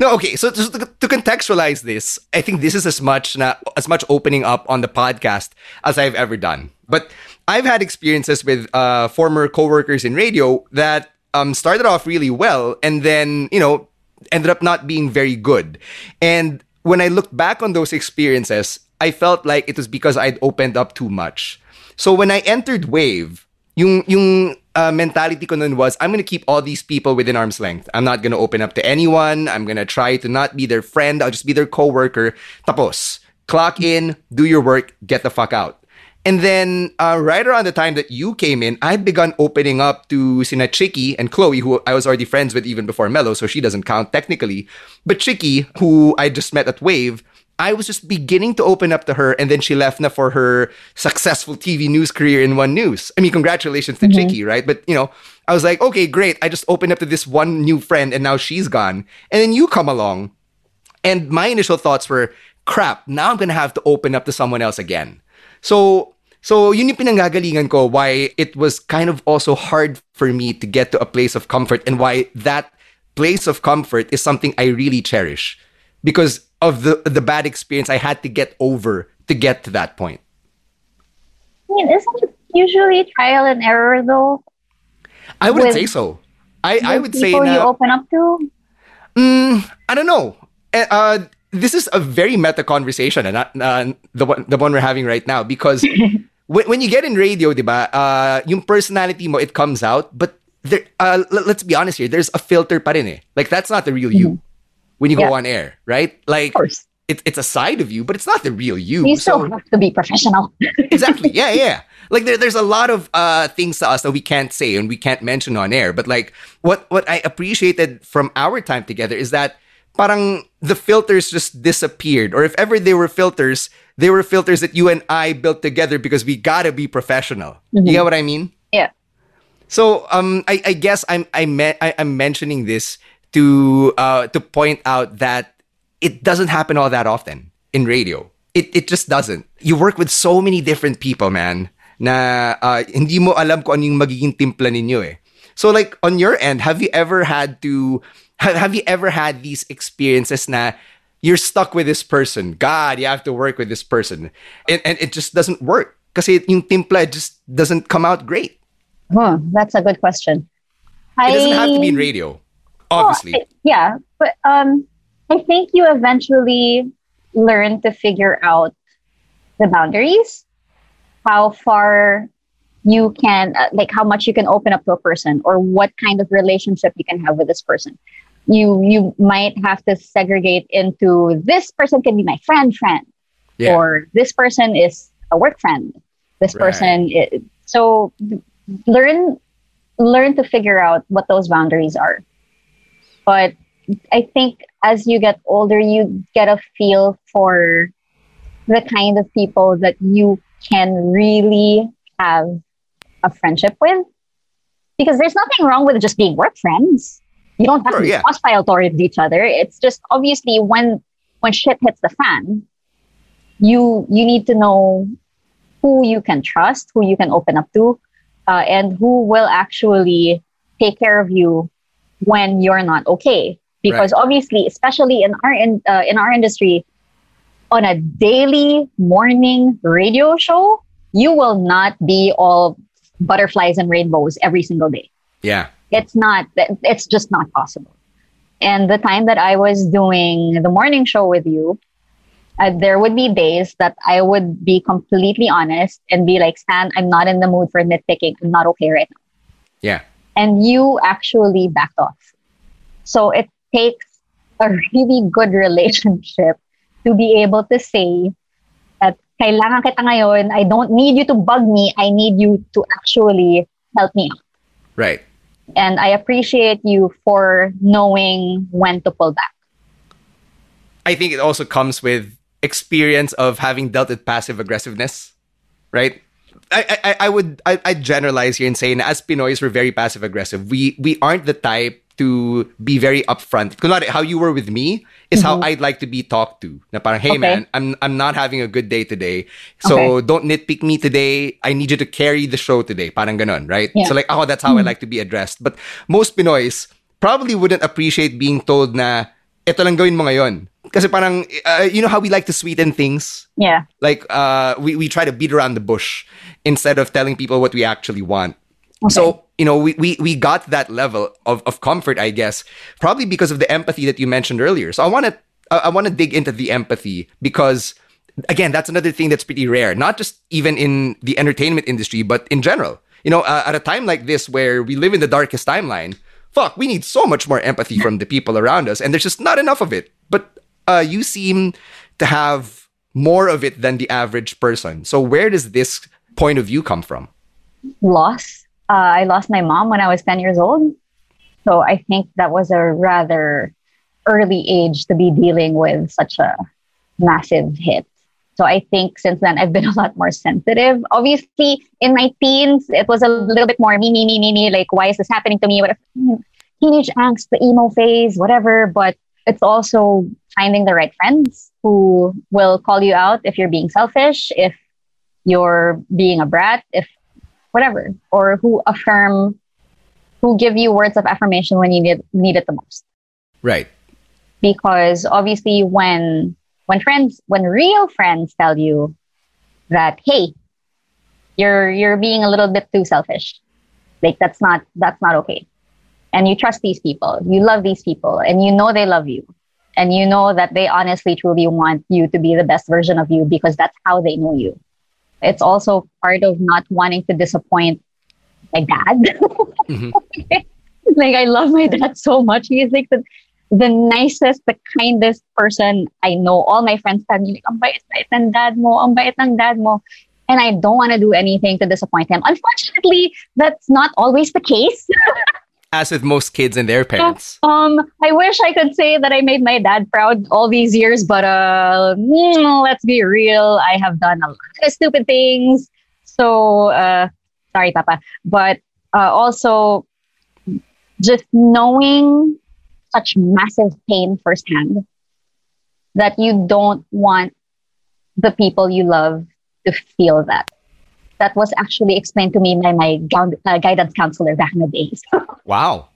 C: No, okay. So to, to contextualize this, I think this is as much na, as much opening up on the podcast as I've ever done. But I've had experiences with uh, former coworkers in radio that um, started off really well and then you know ended up not being very good. And when I look back on those experiences, I felt like it was because I'd opened up too much. So when I entered Wave, yung yung uh, mentality ko nun was I'm gonna keep all these people within arm's length. I'm not gonna open up to anyone. I'm gonna try to not be their friend. I'll just be their coworker. Tapos, clock in, do your work, get the fuck out. And then, uh, right around the time that you came in, I'd begun opening up to Sina Chicky and Chloe, who I was already friends with even before Mello, so she doesn't count technically. But Chicky, who I just met at Wave, I was just beginning to open up to her, and then she left na for her successful TV news career in One News. I mean, congratulations to mm-hmm. Chicky, right? But you know, I was like, okay, great. I just opened up to this one new friend, and now she's gone. And then you come along, and my initial thoughts were, crap, now I'm gonna have to open up to someone else again. So, so yun yung pinanggagalingan ko why it was kind of also hard for me to get to a place of comfort and why that place of comfort is something I really cherish because of the the bad experience I had to get over to get to that point.
A: I mean, isn't it usually trial and error though?
C: I wouldn't
A: With-
C: say so. I, I would say
A: people you open up to.
C: Mm, I don't know. Eh, Uh, this is a very meta conversation, and not uh, the one the one we're having right now. Because when, when you get in radio, diba, uh, yung personality mo it comes out, but there. Uh, let's be honest here. There's a filter pa rin eh. Like that's not the real you when you go
A: Yeah.
C: on air, right? Like it's it's a side of you, but it's not the real you.
A: You still
C: So-
A: have to be professional.
C: exactly. Yeah, yeah. Like there, there's a lot of uh, things to us that we can't say and we can't mention on air. But like what what I appreciated from our time together is that parang the filters just disappeared. Or if ever they were filters, they were filters that you and I built together because we gotta be professional. You get what I mean?
A: yeah.
C: So um, I, I guess I'm I me- I, I'm mentioning this to uh, to point out that it doesn't happen all that often in radio. It it just doesn't. You work with so many different people, man. Na uh, hindi mo alam kung ano yung magiging timpla ninyo eh. So like on your end, have you ever had to have, have you ever had these experiences na you're stuck with this person. God, you have to work with this person. And, and it just doesn't work. Kasi yung timpla just doesn't come out great.
A: Huh, that's a good question.
C: It doesn't have to be in radio, obviously.
A: Well, yeah, but um, I think you eventually learn to figure out the boundaries, how far you can, uh, like, how much you can open up to a person, or what kind of relationship you can have with this person. You you might have to segregate into this person can be my friend, friend,
C: yeah.
A: or this person is a work friend. This
C: Right.
A: person, is, so learn learn to figure out what those boundaries are. But I think as you get older, you get a feel for the kind of people that you can really have a friendship with. Because there's nothing wrong with just being work friends. You don't have
C: Sure,
A: to be
C: yeah.
A: hostile towards each other. It's just obviously when when shit hits the fan, you you need to know who you can trust, who you can open up to, uh, and who will actually take care of you when you're not okay. Because obviously, especially in our in, uh, in our industry, on a daily morning radio show, you will not be all butterflies and rainbows every single day
C: yeah.
A: it's not it's just not possible and the time that i was doing the morning show with you uh, there would be days that i would be completely honest and be like stan i'm not in the mood for nitpicking i'm not okay right now
C: Yeah.
A: And you actually backed off so it takes a really good relationship to be able to say that kailangan kita ngayon i don't need you to bug me i need you to actually help me out
C: Right.
A: and I appreciate you for knowing when to pull back.
C: I think it also comes with experience of having dealt with passive aggressiveness, right? I, I, I would I, I generalize here and say na as Pinoys we're very passive aggressive. We we aren't the type to be very upfront. Kunwari, how you were with me is how mm-hmm. I'd like to be talked to. Na parang, hey
A: Okay.
C: man, I'm I'm not having a good day today. So don't nitpick me today. I need you to carry the show today. Parang ganon, right?
A: Yeah.
C: So like, oh, that's how I mm-hmm. like to be addressed. But most Pinoys probably wouldn't appreciate being told na, ito lang gawin mo ngayon. Kasi parang, uh, you know how we like to sweeten things?
A: Yeah.
C: Like, uh, we, we try to beat around the bush instead of telling people what we actually want. So, you know, we, we, we got that level of, of comfort, I guess, probably because of the empathy that you mentioned earlier. So I want to I I want to dig into the empathy because again, that's another thing that's pretty rare, not just even in the entertainment industry, but in general. You know, uh, at a time like this where we live in the darkest timeline, fuck, we need so much more empathy from the people around us, and there's just not enough of it. Uh, you seem to have more of it than the average person. So where does this point of view come from?
A: Loss. Uh, I lost my mom when I was 10 years old. So I think that was a rather early age to be dealing with such a massive hit. So I think since then I've been a lot more sensitive. Obviously, in my teens, it was a little bit more me, me, me, me, me. Like, why is this happening to me? What teenage angst, the emo phase, whatever. But it's also finding the right friends who will call you out if you're being selfish, if you're being a brat, if whatever, or who affirm, who give you words of affirmation when you need, need it the most.
C: Right.
A: because obviously when when friends when real friends tell you that hey you're you're being a little bit too selfish like that's not that's not okay. And you trust these people you love these people and you know they love you and you know that they honestly truly want you to be the best version of you because that's how they know you it's also part of not wanting to disappoint my dad
C: Mhm.
A: like I love my dad so much. He is like the, the nicest, the kindest person I know. All my friends tell me, like, ang bait-bait ng dad mo, ang bait ng dad mo. And I don't want to do anything to disappoint him. Unfortunately, that's not always the case.
C: As with most kids and their parents.
A: um, I wish I could say that I made my dad proud all these years, but uh, mm, let's be real. I have done a lot of stupid things. So, uh, sorry, Papa. But uh, also, just knowing such massive pain firsthand that you don't want the people you love to feel that. That was actually explained to me by my uh, guidance counselor back in the days.
C: Wow.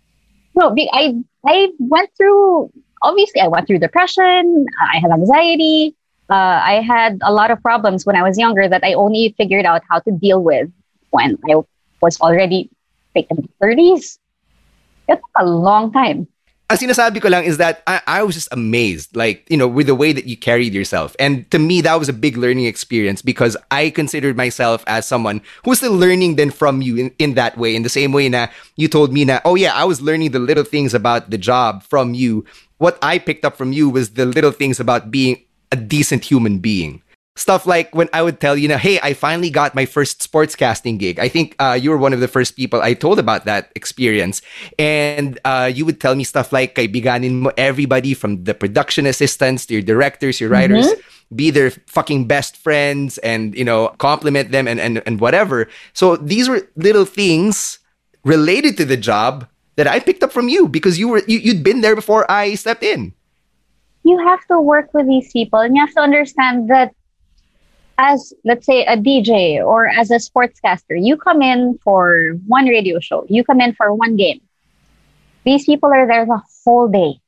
A: No, I I went through. Obviously, I went through depression. I had anxiety. Uh, I had a lot of problems when I was younger that I only figured out how to deal with when I was already like in the 30s. It took a long time.
C: Ang sinasabi ko lang is that I, I was just amazed, like, you know, with the way that you carried yourself. And to me, that was a big learning experience because I considered myself as someone who's still learning then from you in, in that way. In the same way na you told me na, oh yeah, I was learning the little things about the job from you. What I picked up from you was the little things about being a decent human being. Stuff like when I would tell you, know, hey, I finally got my first sportscasting gig. I think uh, you were one of the first people I told about that experience. And uh, you would tell me stuff like, kaibiganin mo everybody from the production assistants to your directors, your writers, mm-hmm. be their fucking best friends and, you know, compliment them and, and, and whatever. So these were little things related to the job that I picked up from you because you were you, you'd been there before I stepped in.
A: You have to work with these people and you have to understand that as let's say a DJ or as a sportscaster, you come in for one radio show, you come in for one game. These people are there the whole day.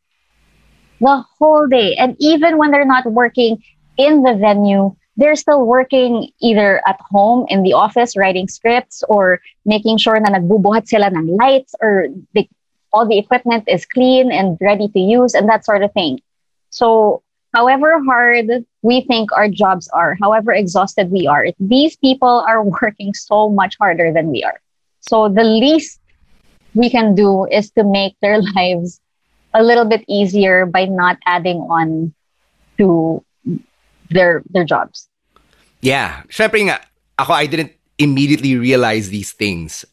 A: The whole day. And even when they're not working in the venue, they're still working either at home in the office writing scripts or making sure na nagbubuhat sila ng lights or all the equipment is clean and ready to use and that sort of thing. So however hard we think our jobs are, however exhausted we are, these people are working so much harder than we are. So the least we can do is to make their lives a little bit easier by not adding on to their their jobs.
C: Yeah. Syempre nga, ako, I didn't immediately realize these things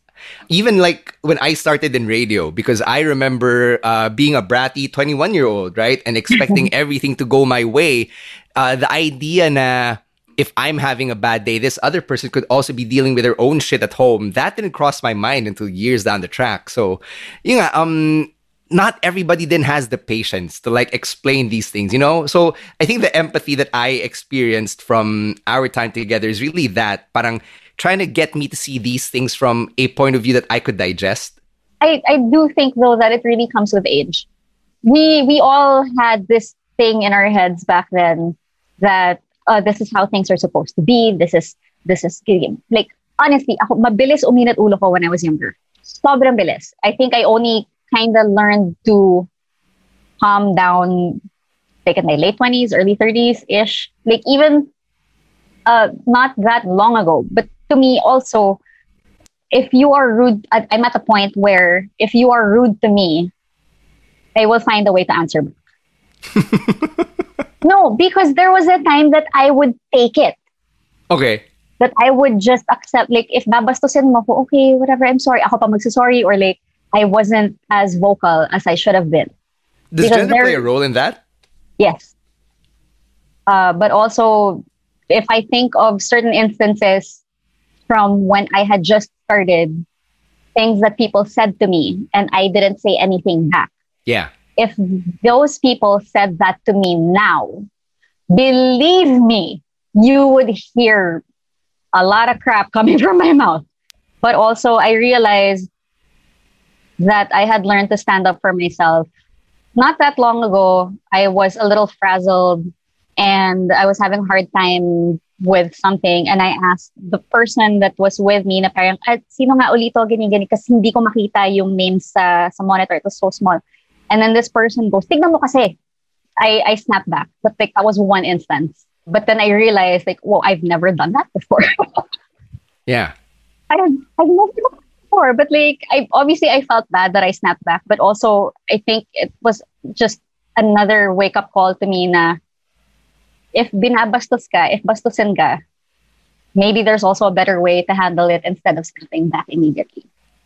C: even like when I started in radio, because I remember uh, being a bratty 21 year old, right? And expecting everything to go my way. Uh, the idea na if I'm having a bad day, this other person could also be dealing with their own shit at home. That didn't cross my mind until years down the track. So, yeah, um, not everybody then has the patience to like explain these things, you know? So I think the empathy that I experienced from our time together is really that parang trying to get me to see these things from a point of view that I could digest?
A: I, I do think though that it really comes with age. We we all had this thing in our heads back then that uh, this is how things are supposed to be. This is this is like honestly, mabilis uminat ulo ko when I was younger. Sobrang bilis. I think I only kind of learned to calm down like in my late 20s, early 30s ish. Like even uh, not that long ago. But to me also if you are rude i'm at a point where if you are rude to me i will find a way to answer no because there was a time that i would take it.
C: Okay.
A: That i would just accept like if babastusin mo ko okay whatever i'm sorry ako pa magsasorry or like i wasn't as vocal as i should have been.
C: Does because gender play a role in that?
A: Yes. Uh, but also if i think of certain instances from when I had just started, things that people said to me, and I didn't say anything back.
C: Yeah.
A: If those people said that to me now, believe me, you would hear a lot of crap coming from my mouth. But also, I realized that I had learned to stand up for myself. Not that long ago, I was a little frazzled and I was having a hard time with something and I asked the person that was with me na parang, ah, sino nga ulito, ganyan, ganyan, kasi hindi ko makita yung name sa, sa monitor. It was so small. And then this person goes, tignan mo kasi. I, I snapped back. But like, that was one instance. But then I realized like, whoa, I've never done that before.
C: yeah.
A: I, don't, I've never done that before. But like, I obviously I felt bad that I snapped back. But also, I think it was just another wake up call to me na if binabastos ka, if bastusin ka, maybe there's also a better way to handle it instead of stepping back immediately.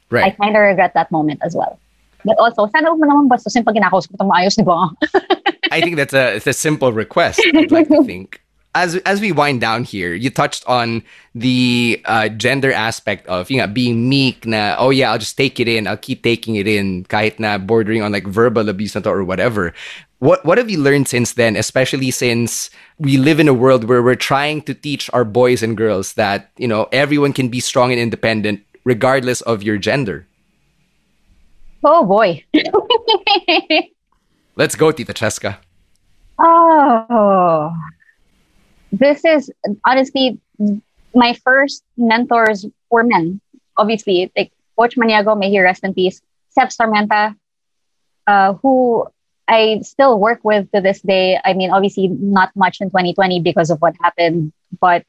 C: Right.
A: I kind of regret that moment as well. But also, sana huwag mo naman bastusin pag kinakausap mo maayos, di ba?
C: I think that's a, it's a simple request, I'd like to think. As, as we wind down here, you touched on the uh, gender aspect of you know, being meek na, oh yeah, I'll just take it in. I'll keep taking it in kahit na bordering on like verbal abuse or whatever. What what have you learned since then, especially since we live in a world where we're trying to teach our boys and girls that, you know, everyone can be strong and independent regardless of your gender?
A: Oh boy.
C: Let's go, Tita Cheska.
A: Oh. This is honestly my first mentors were men. Obviously, like Coach Maniago, may he rest in peace. Sev Sarmenta, uh, who I still work with to this day. I mean, obviously not much in 2020 because of what happened, but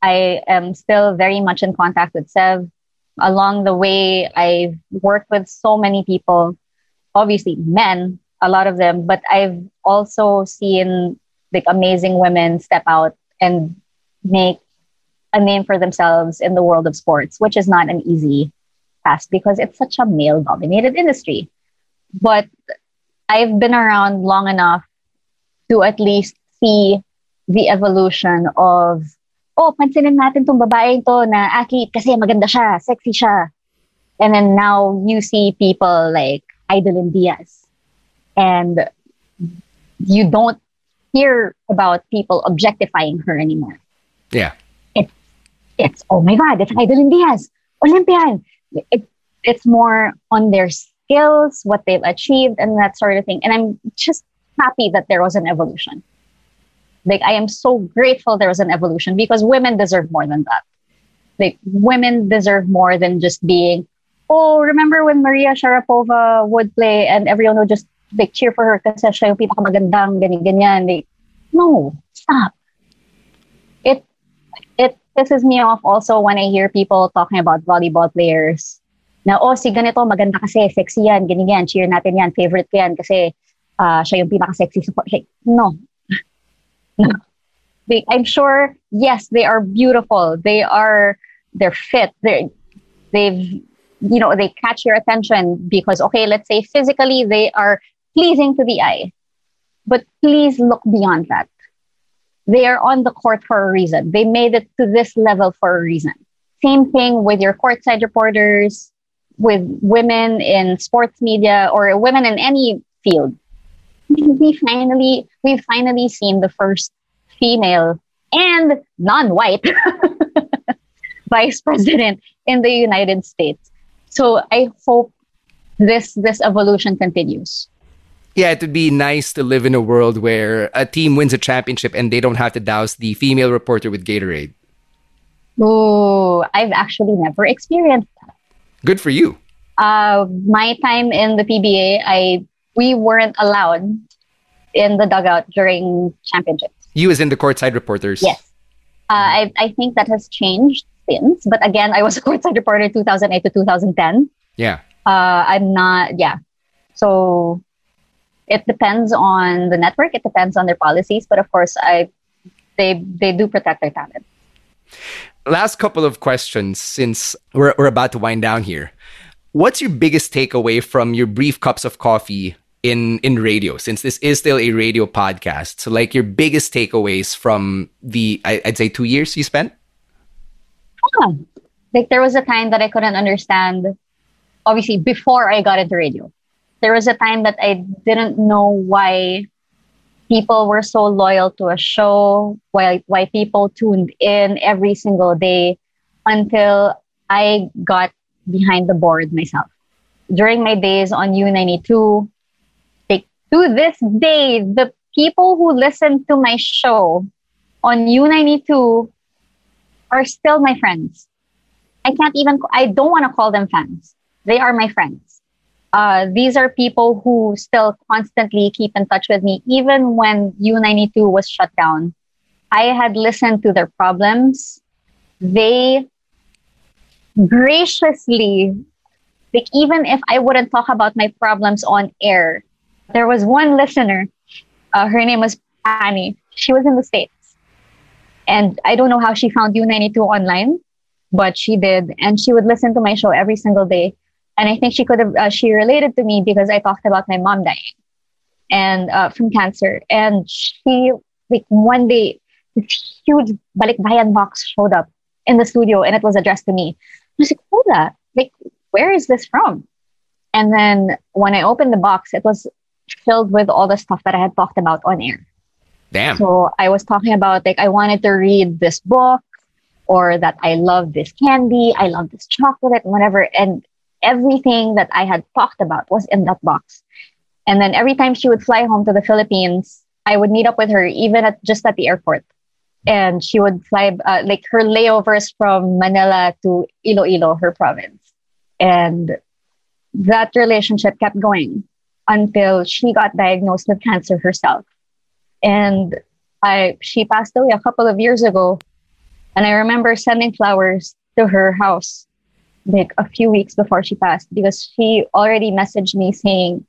A: I am still very much in contact with Sev. Along the way, I've worked with so many people, obviously men, a lot of them, but I've also seen like amazing women step out and make a name for themselves in the world of sports, which is not an easy task because it's such a male dominated industry. But I've been around long enough to at least see the evolution of, oh, pansinin natin tong babae to na athlete kasi maganda siya, sexy siya. And then now you see people like Hidilyn Diaz. And you don't hear about people objectifying her anymore.
C: Yeah.
A: It's, it's oh my God, it's Hidilyn Diaz, Olympian. It, it's more on their skills, what they've achieved, and that sort of thing. And I'm just happy that there was an evolution. Like, I am so grateful there was an evolution because women deserve more than that. Like, women deserve more than just being, oh, remember when Maria Sharapova would play and everyone would just like cheer for her kasi siya yung pinakamagandang ganyan ganyan. Like, no, stop. It it pisses me off also when I hear people talking about volleyball players na, oh, si ganito, maganda kasi, sexy yan, ganyan yan, cheer natin yan, favorite ko yan kasi uh, siya yung pinaka-sexy support. Like, no. no. They, I'm sure, yes, they are beautiful. They are, they're fit. They're, they've, you know, they catch your attention because, okay, let's say physically they are pleasing to the eye. But please look beyond that. They are on the court for a reason. They made it to this level for a reason. Same thing with your courtside reporters, with women in sports media or women in any field. We finally we've finally seen the first female and non-white vice president in the United States. So I hope this this evolution continues.
C: Yeah, it would be nice to live in a world where a team wins a championship and they don't have to douse the female reporter with Gatorade.
A: Oh, I've actually never experienced that.
C: Good for you.
A: Uh, my time in the PBA, I we weren't allowed in the dugout during championships.
C: You as in the courtside reporters.
A: Yes. Uh, I, I think that has changed since. But again, I was a courtside reporter 2008 to 2010.
C: Yeah.
A: Uh, I'm not, yeah. So it depends on the network. It depends on their policies. But of course, I they they do protect their talent.
C: Last couple of questions since we're, we're about to wind down here. What's your biggest takeaway from your brief cups of coffee in in radio since this is still a radio podcast so like your biggest takeaways from the I, would say two years you spent
A: yeah. like there was a time that i couldn't understand obviously before i got into radio there was a time that i didn't know why people were so loyal to a show why why people tuned in every single day until i got behind the board myself during my days on u92 to this day, the people who listen to my show on U92 are still my friends. I can't even, I don't want to call them fans. They are my friends. Uh, these are people who still constantly keep in touch with me, even when U92 was shut down. I had listened to their problems. They graciously, like, even if I wouldn't talk about my problems on air, there was one listener. Uh, her name was Annie. She was in the States. And I don't know how she found U92 online, but she did. And she would listen to my show every single day. And I think she could have, uh, she related to me because I talked about my mom dying and uh, from cancer. And she, like one day, this huge balikbayan box showed up in the studio and it was addressed to me. I was like, hold that. Like, where is this from? And then when I opened the box, it was filled with all the stuff that I had talked about on air.
C: Damn.
A: So I was talking about like I wanted to read this book or that I love this candy, I love this chocolate, whatever. And everything that I had talked about was in that box. And then every time she would fly home to the Philippines, I would meet up with her even at just at the airport. And she would fly uh, like her layovers from Manila to Iloilo, her province. And that relationship kept going until she got diagnosed with cancer herself. And I she passed away a couple of years ago. And I remember sending flowers to her house like a few weeks before she passed because she already messaged me saying,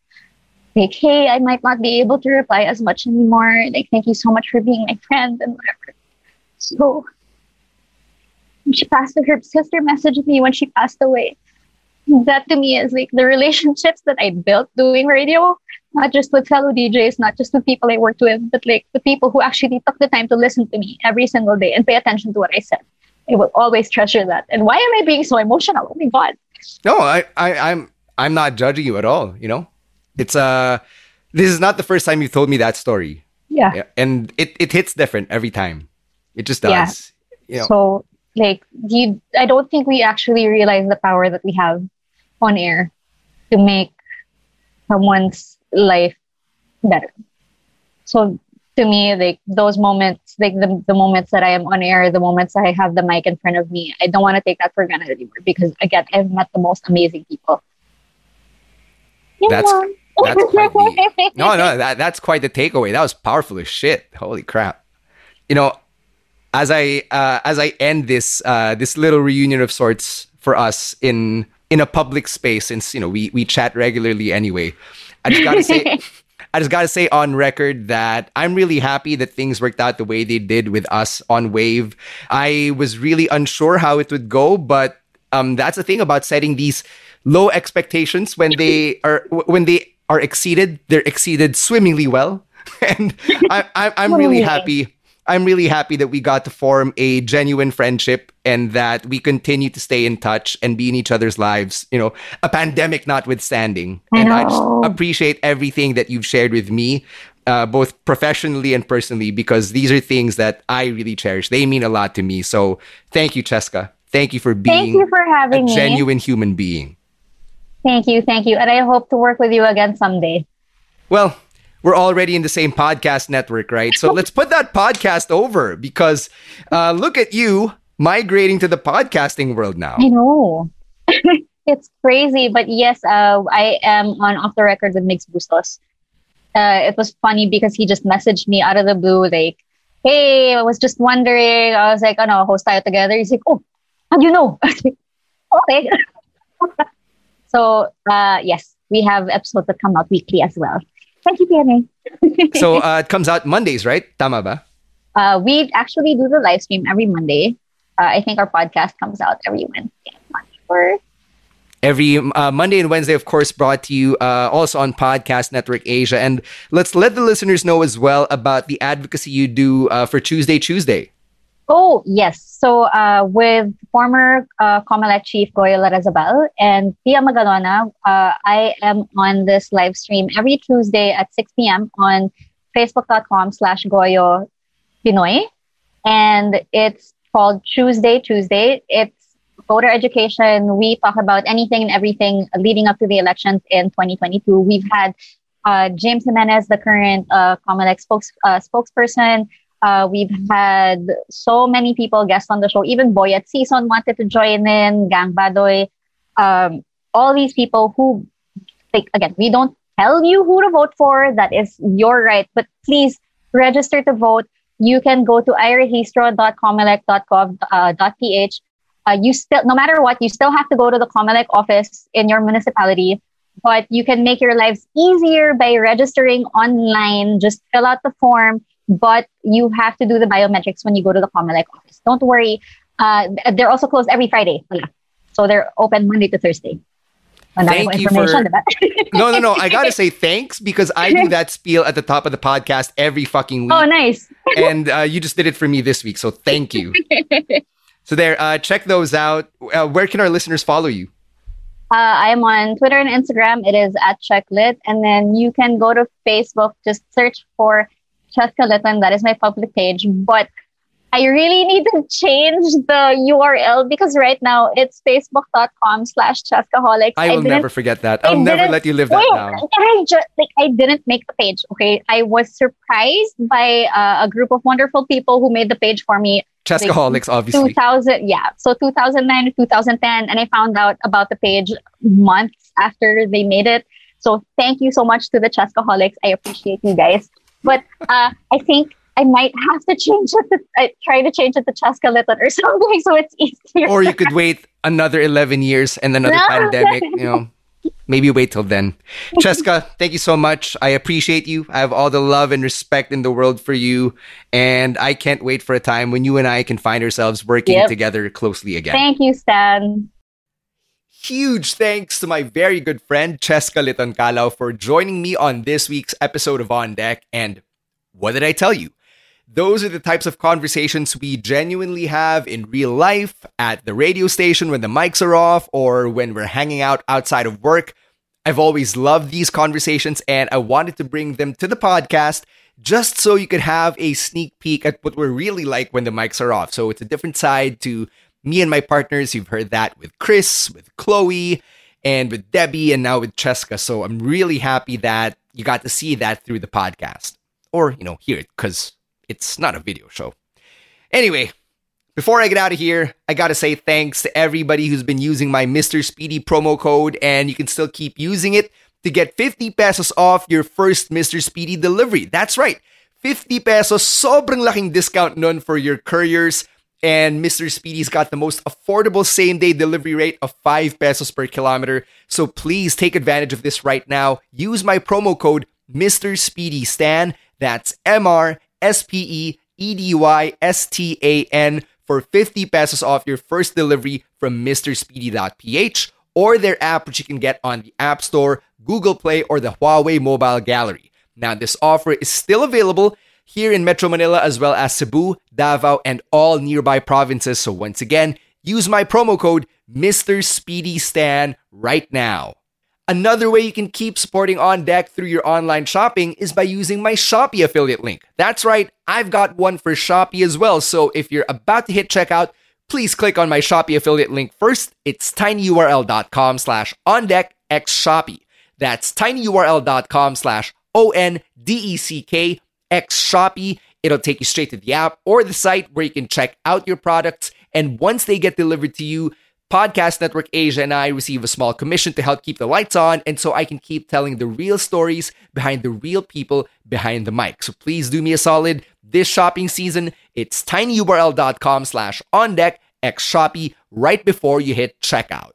A: like, hey, I might not be able to reply as much anymore. Like, thank you so much for being my friend and whatever. So she passed her sister messaged me when she passed away. That to me is like the relationships that I built doing radio, not just with fellow DJs, not just with people I worked with, but like the people who actually took the time to listen to me every single day and pay attention to what I said. I will always treasure that. And why am I being so emotional? Oh my god.
C: No, I, I I'm I'm not judging you at all, you know? It's uh this is not the first time you told me that story.
A: Yeah.
C: yeah. And it, it hits different every time. It just does.
A: Yeah.
C: You know.
A: So like you I don't think we actually realize the power that we have on air to make someone's life better. So to me, like those moments, like the, the moments that I am on air, the moments that I have the mic in front of me, I don't want to take that for granted anymore because again, I've met the most amazing people.
C: That's that's quite the, no no that that's quite the takeaway. That was powerful as shit. Holy crap! You know, as I uh, as I end this uh, this little reunion of sorts for us in in a public space, since you know we we chat regularly anyway. I just gotta say. I just gotta say on record that I'm really happy that things worked out the way they did with us on Wave. I was really unsure how it would go, but um, that's the thing about setting these low expectations when they are when they are exceeded. They're exceeded swimmingly well, and I, I, I'm really happy I'm really happy that we got to form a genuine friendship and that we continue to stay in touch and be in each other's lives, you know, a pandemic notwithstanding.
A: I
C: and. I just appreciate everything that you've shared with me, uh, both professionally and personally, because these are things that I really cherish. They mean a lot to me. So thank you, Cheska. Thank you for being
A: Thank you for having
C: a
A: me.
C: genuine human being.
A: Thank you, thank you. And I hope to work with you again someday.
C: Well, we're already in the same podcast network, right? So let's put that podcast over because uh, look at you migrating to the podcasting world now.
A: I know. it's crazy, but yes, uh, I am on off the record with Mix Bustos. Uh, it was funny because he just messaged me out of the blue, like, "Hey, I was just wondering." I was like, "Oh no, host tayo together." He's like, "Oh, how do you know?" Okay. so uh, yes, we have episodes that come out weekly as well. Thank you, PNA.
C: so uh, it comes out Mondays, right? Tama ba?
A: Uh, we actually do the live stream every Monday. Uh, I think our podcast comes out every Wednesday. I'm.
C: Every uh, Monday and Wednesday, of course, brought to you uh, also on Podcast Network Asia. And let's let the listeners know as well about the advocacy you do uh, for Tuesday Tuesday.
A: Oh, yes. So uh, with former uh, Comelec Chief Goyo Larrazabal and Pia Magalona, uh, I am on this live stream every Tuesday at 6 p.m. on facebook.com slash Goyo Pinoy. And it's called Tuesday Tuesday. It's voter education. We talk about anything and everything leading up to the elections in 2022. We've had uh, James Jimenez, the current uh, Comelec spokes, uh, spokesperson. Uh, we've had so many people guest on the show. Even Boy at Season wanted to join in, Gang Badoy. Um, all these people who, like, again, we don't tell you who to vote for. That is your right. But please register to vote. You can go to iregistro.comelec.gov.ph. Uh, you still, no matter what, you still have to go to the Comelec office in your municipality but you can make your lives easier by registering online. Just fill out the form, but you have to do the biometrics when you go to the Comelec office. Don't worry. Uh, they're also closed every Friday. So they're open Monday to Thursday.
C: Thank you for. no, no, no. I gotta say thanks because I do that spiel at the top of the podcast every fucking week.
A: Oh, nice.
C: and uh, you just did it for me this week, so thank you. so there, uh, check those out. Uh, where can our listeners follow you?
A: Uh, I'm on Twitter and Instagram. It is at Checklit. And then you can go to Facebook, just search for Cheska Litton. That is my public page. But I really need to change the URL because right now it's facebook.com slash Cheskaholics.
C: I will never forget that. I'll never let you live that
A: wait,
C: down.
A: I just like I didn't make the page. Okay, I was surprised by uh, a group of wonderful people who made the page for me.
C: Cheskaholics, like, obviously.
A: 2000, yeah. So 2009 to 2010. And I found out about the page months after they made it. So thank you so much to the Cheskaholics. I appreciate you guys. But uh, I think I might have to change it. To, uh, try to change it to Cheskaliton or something so it's easier.
C: Or you could wait another 11 years and another no. pandemic, you know. Maybe wait till then. Cheska, thank you so much. I appreciate you. I have all the love and respect in the world for you. And I can't wait for a time when you and I can find ourselves working yep. together closely again.
A: Thank you, Stan.
C: Huge thanks to my very good friend Cheska Litton for joining me on this week's episode of On Deck. And what did I tell you? Those are the types of conversations we genuinely have in real life, at the radio station when the mics are off, or when we're hanging out outside of work. I've always loved these conversations and I wanted to bring them to the podcast just so you could have a sneak peek at what we're really like when the mics are off. So it's a different side to me and my partners. You've heard that with Chris, with Chloe, and with Debbie, and now with Cheska. So I'm really happy that you got to see that through the podcast or, you know, hear it because it's not a video show. Anyway, before I get out of here, I gotta say thanks to everybody who's been using my Mr. Speedy promo code, and you can still keep using it to get 50 pesos off your first Mr. Speedy delivery. That's right, 50 pesos, sobrang laking discount nun for your couriers. And Mr. Speedy's got the most affordable same day delivery rate of 5 pesos per kilometer. So please take advantage of this right now. Use my promo code Mr. Speedy Stan. That's M R S P E E D Y S T A N for 50 pesos off your first delivery from MrSpeedy.ph or their app, which you can get on the App Store, Google Play, or the Huawei Mobile Gallery. Now, this offer is still available here in Metro Manila as well as Cebu, Davao, and all nearby provinces. So, once again, use my promo code Mr. Speedy Stan right now. Another way you can keep supporting On Deck through your online shopping is by using my Shopee affiliate link. That's right, I've got one for Shopee as well. So if you're about to hit checkout, please click on my Shopee affiliate link first. It's tinyurl.com slash ondeckxshopee. That's tinyurl.com slash O-N-D-E-C-K-X Shopee. It'll take you straight to the app or the site where you can check out your products. And once they get delivered to you, Podcast Network Asia and I receive a small commission to help keep the lights on and so I can keep telling the real stories behind the real people behind the mic. So please do me a solid. This shopping season, it's tinyurl.com slash on deck x Shopee right before you hit checkout.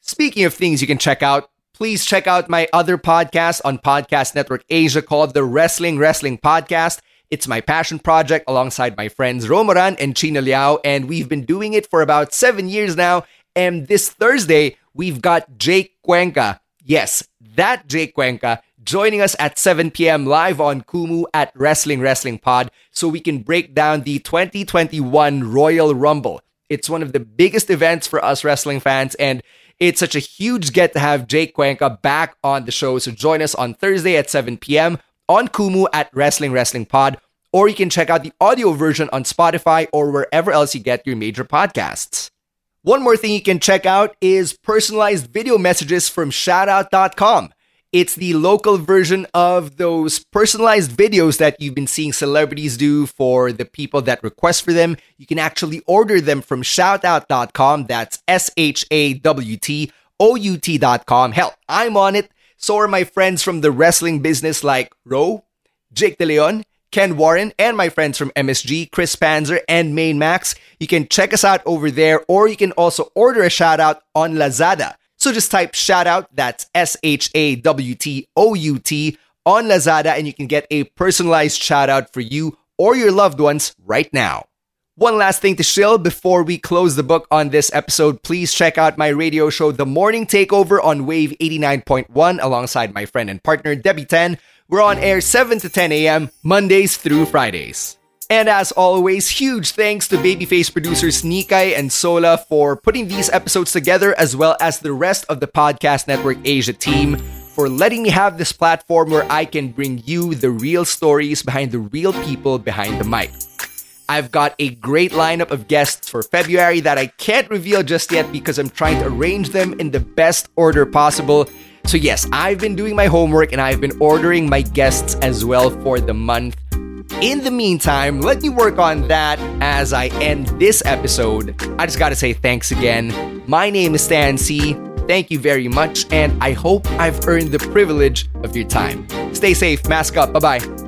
C: Speaking of things you can check out, please check out my other podcast on Podcast Network Asia called the Wrestling Wrestling Podcast. It's my passion project alongside my friends Romoran and China Liao, and we've been doing it for about seven years now. And this Thursday, we've got Jake Cuenca. Yes, that Jake Cuenca joining us at 7 p.m. live on Kumu at Wrestling Wrestling Pod so we can break down the 2021 Royal Rumble. It's one of the biggest events for us wrestling fans, and it's such a huge get to have Jake Cuenca back on the show. So join us on Thursday at 7 p.m. on Kumu at Wrestling Wrestling Pod, or you can check out the audio version on Spotify or wherever else you get your major podcasts. One more thing you can check out is personalized video messages from shawtout.com. It's the local version of those personalized videos that you've been seeing celebrities do for the people that request for them. You can actually order them from shawtout.com. That's S H A W T O U T.com. Hell, I'm on it. So are my friends from the wrestling business like Ro, Jake De Leon, Ken Warren, and my friends from MSG, Chris Panzer, and Main Max. You can check us out over there, or you can also order a shout out on Lazada. So just type shout out, that's S H A W T O U T, on Lazada, and you can get a personalized shout out for you or your loved ones right now. One last thing to shill before we close the book on this episode, please check out my radio show, The Morning Takeover, on Wave 89.1, alongside my friend and partner, Debbie Tan we're on air 7 to 10 a.m. Mondays through Fridays. And as always, huge thanks to Babyface producers Nikai and Sola for putting these episodes together, as well as the rest of the Podcast Network Asia team for letting me have this platform where I can bring you the real stories behind the real people behind the mic. I've got a great lineup of guests for February that I can't reveal just yet because I'm trying to arrange them in the best order possible so, yes, I've been doing my homework and I've been ordering my guests as well for the month. In the meantime, let me work on that as I end this episode. I just gotta say thanks again. My name is Stan Sy. Thank you very much, and I hope I've earned the privilege of your time. Stay safe, mask up, bye bye.